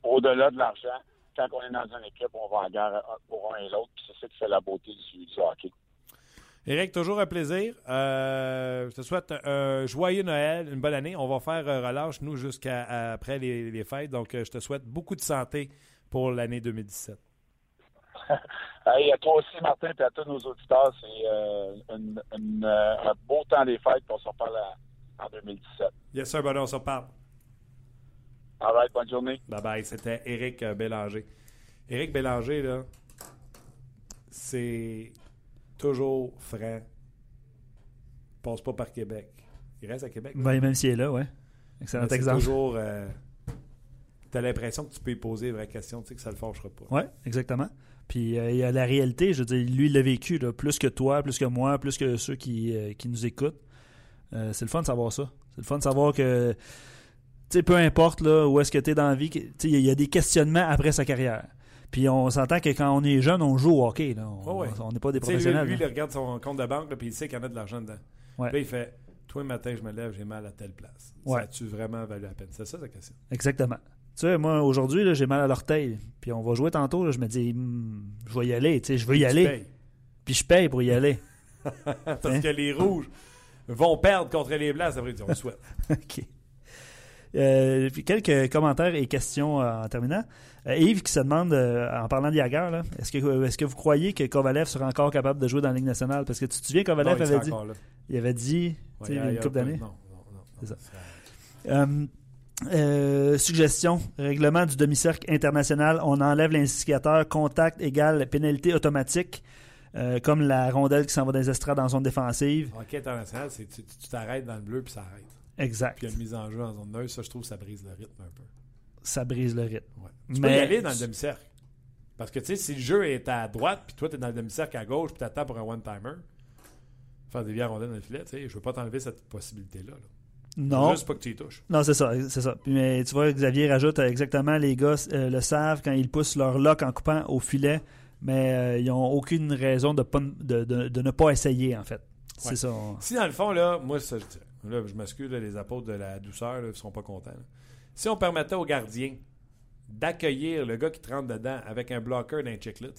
au-delà de l'argent, quand on est dans une équipe, on va la guerre pour un et l'autre. Puis, c'est ça qui fait la beauté du, du hockey. Éric, toujours un plaisir. Euh, je te souhaite un joyeux Noël, une bonne année. On va faire relâche, nous, jusqu'à après les, les fêtes. Donc, euh, je te souhaite beaucoup de santé pour l'année 2017. Hey, à toi aussi, Martin, et à tous nos auditeurs, c'est euh, une- une, un beau temps des fêtes. On s'en parle à- en 2017. Yes, sir, bon, on se reparle. All right, bonne journée. Bye bye. C'était Éric euh, Bélanger. Éric Bélanger, là, c'est toujours franc. Il passe pas par Québec. Il reste à Québec. là. Ben, même s'il est là, ouais. Excellent Mais exemple. toujours. euh, T'as l'impression que tu peux y poser une vraie question, tu sais que ça le fâchera pas. Oui, exactement. Puis euh, il y a la réalité, je veux dire, lui, il l'a vécu, là, plus que toi, plus que moi, plus que ceux qui, euh, qui nous écoutent. Euh, c'est le fun de savoir ça. C'est le fun de savoir que, sais, peu importe là, où est-ce que tu es dans la vie, il y, a- il y a des questionnements après sa carrière. Puis on s'entend que quand on est jeune, on joue au hockey. Là. On ouais. n'est pas des lui, professionnels. lui, il regarde son compte de banque, puis il sait qu'il y en a de l'argent dedans. Ouais. Puis il fait Toi, le matin, je me lève, j'ai mal à telle place. Ouais. Ça a-tu vraiment valu la peine? C'est ça, la question. Exactement. Tu sais, moi, aujourd'hui, j'ai mal à l'orteil. Puis on va jouer tantôt. là, je me dis, Hmm, je vais y aller. Tu sais, je veux y aller. Puis je paye pour y aller. Parce Hein? que les rouges vont perdre contre les blancs. Ça veut dire on le souhaite. OK. Euh, quelques commentaires et questions euh, en terminant. Euh, Yves qui se demande, en parlant de là, est-ce que, est-ce que vous croyez que Kovalev sera encore capable de jouer dans la Ligue nationale? Parce que tu te souviens, Non, Kovalev il avait dit, il avait dit, Ouais, il y a- une couple d'années. Non, non, non. C'est ça. ça- Euh, suggestion, règlement du demi-cercle international, on enlève l'indicateur contact égale pénalité automatique, euh, comme la rondelle qui s'en va dans les estrades en zone défensive. Hockey international, c'est tu tu t'arrêtes dans le bleu puis ça arrête. Exact. Puis une mise en jeu en zone neutre. Ça, je trouve, ça brise le rythme un peu. Ça brise le rythme. Ouais. Tu peux y Mais- aller dans le demi-cercle. Parce que, tu sais, si le jeu est à droite, puis toi, tu es dans le demi-cercle à gauche, puis tu attends pour un one-timer, faire des rondelles dans le filet, tu sais, je veux pas t'enlever cette possibilité-là. là. Non. Juste pas que tu y touches. Non, c'est ça, c'est ça. Mais tu vois, Xavier rajoute euh, exactement, les gars euh, le savent quand ils poussent leur lock en coupant au filet, mais euh, ils n'ont aucune raison de, pas- de, de- de ne pas essayer, en fait. C'est ça. on- Si dans le fond, là, moi, ça, je, dis- là, je m'excuse, les apôtres de la douceur ne seront pas contents. là. Si on permettait aux gardiens d'accueillir le gars qui te rentre dedans avec un blocker d'un chiclet,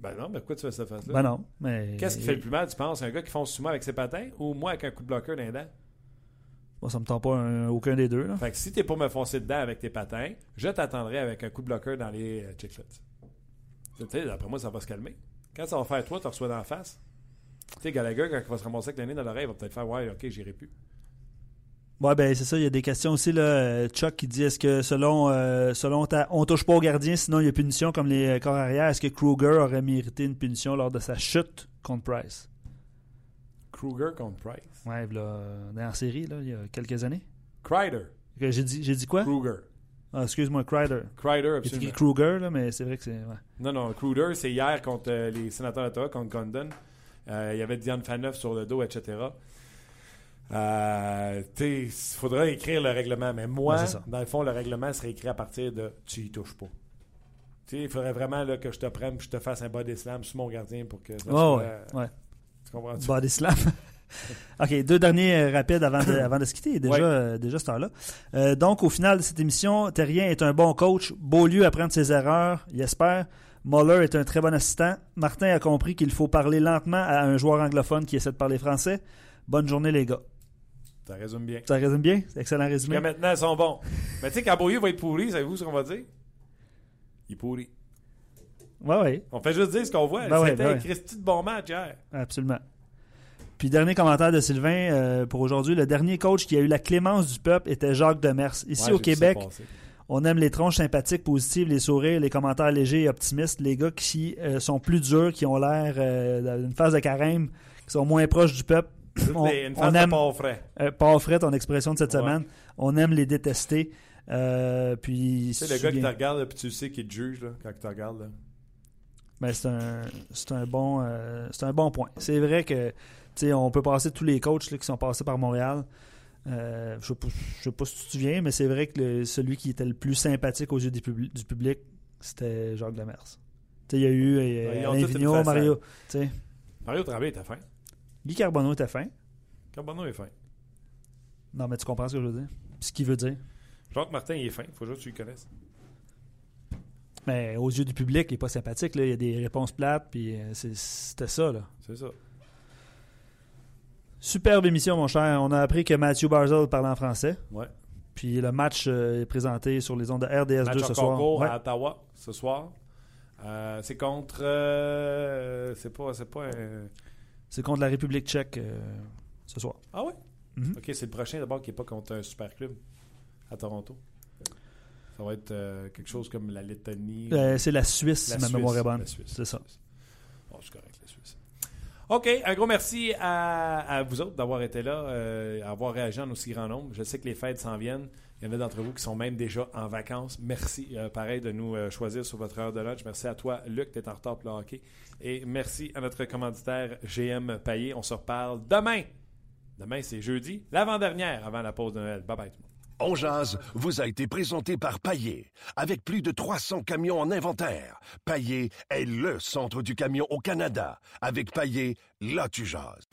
ben non, mais pourquoi tu fais cette face-là? Ben non, mais... Qu'est-ce qui fait le plus mal, tu penses? Un gars qui fonce sous moi avec ses patins ou moi avec un coup de bloqueur d'un dent? Moi, ça me tente pas un- aucun des deux. Là. Fait que si t'es pour me foncer dedans avec tes patins, je t'attendrai avec un coup de bloqueur dans les euh, chicklets. Tu sais, d'après moi, ça va se calmer. Quand ça va faire toi, tu reçois d'en face. Tu sais, Gallagher, quand il va se ramasser avec nez dans l'oreille, il va peut-être faire Ouais, ok, j'irai plus. Ouais, ben c'est ça. Il y a des questions aussi. Là, Chuck qui dit est-ce que selon, euh, selon ta, on touche pas au gardien, sinon il y a punition comme les euh, corps arrière. Est-ce que Kruger aurait mérité une punition lors de sa chute contre Price? Kruger contre Price? Ouais, là, dans la série, là, il y a quelques années. Crider. J'ai dit, j'ai dit quoi? Kruger. Ah, Excuse-moi. Crider, a absolument. Kruger, là, mais c'est vrai que c'est. ouais. Non, non, Kruger, c'est hier contre euh, les sénateurs d'Ottawa, contre Condon. Euh, il y avait Diane Faneuf sur le dos, etc. Euh, il faudrait écrire le règlement, mais moi, Ouais, dans le fond, le règlement serait écrit à partir de tu y touches pas. Tu il faudrait vraiment là, que je te prenne et je te fasse un bas slam sur mon gardien pour que ça Ouais, soit, ouais, euh. Tu comprends-tu? Body slam. OK, deux derniers rapides avant de, avant de se quitter. Déjà, Ouais. euh, déjà cette heure-là. Euh, donc, au final de cette émission, Terrien est un bon coach. Beaulieu apprend de ses erreurs, il espère. Muller est un très bon assistant. Martin a compris qu'il faut parler lentement à un joueur anglophone qui essaie de parler français. Bonne journée, les gars. Ça résume bien. Ça résume bien? C'est excellent résumé. Jusqu'à maintenant, ils sont bons. Mais tu sais, quand Beaulieu va être pourri, savez-vous ce qu'on va dire? Il est pourri. Ouais, ouais, On fait juste dire ce qu'on voit. Ben ouais, C'était ben un ouais. Christy de bon match hier. absolument. Puis, dernier commentaire de Sylvain euh, pour aujourd'hui. Le dernier coach qui a eu la clémence du peuple était Jacques Demers. Ici, Ouais, au Québec. On aime les tronches sympathiques, positives, les sourires, les commentaires légers et optimistes, les gars qui euh, sont plus durs, qui ont l'air euh, d'une phase de carême, qui sont moins proches du peuple. On, une on phase de aime pas frais. euh, pas frais ton expression de cette Ouais. semaine. On aime les détester. Puis Tu sais, le gars qui te regarde, puis tu sais qu'il te juge là, quand il te regarde. Là. Ben, c'est un c'est un bon c'est un bon point. C'est vrai que tu sais, on peut passer tous les coachs là, qui sont passés par Montréal. Euh, je sais pas, je sais pas si tu te souviens, mais c'est vrai que le- celui qui était le plus sympathique aux yeux du public, c'était Jacques sais, il y a eu euh, Alain Vigneault. Mario. tu sais. Mario Tremblay était fin. Guy Carbonneau était fin. Carbonneau est fin. Non, mais tu comprends ce que je veux dire? Puis ce qu'il veut dire. Jacques Martin, il est fin. Faut juste que tu le connaisses. Mais aux yeux du public, il est pas sympathique. Là. Il y a des réponses plates, puis euh, c'est- c'était ça. Là. C'est ça. Superbe émission, mon cher. On a appris que Matthew Barzell parlait en français. Ouais. Puis le match euh, est présenté sur les ondes de RDS2 Match ce soir. Ouais. à Ottawa ce soir. Euh, c'est contre. euh, c'est pas. C'est pas un- C'est contre la République tchèque ce soir. Ah ouais? Mhm. Ok, c'est le prochain d'abord qui n'est pas contre un super club à Toronto. Ça va être quelque chose comme la Lettonie. C'est la Suisse, La si ma Suisse, mémoire est bonne. C'est ça. Bon, c'est correct. OK, un gros merci à, vous autres d'avoir été là, euh, avoir réagi en aussi grand nombre. Je sais que les fêtes s'en viennent. Il y en a d'entre vous qui sont même déjà en vacances. Merci, euh, pareil, de nous euh, choisir sur votre heure de lunch. Merci à toi, Luc, es en retard pour le hockey. Et merci à notre commanditaire GM Payet. On se reparle demain. Demain, c'est jeudi, l'avant-dernière avant la pause de Noël. Bye bye tout le monde. On jase vous a été présenté par Paillé. Avec plus de 300 camions en inventaire, Paillé est le centre du camion au Canada. Avec Paillé, là tu jases.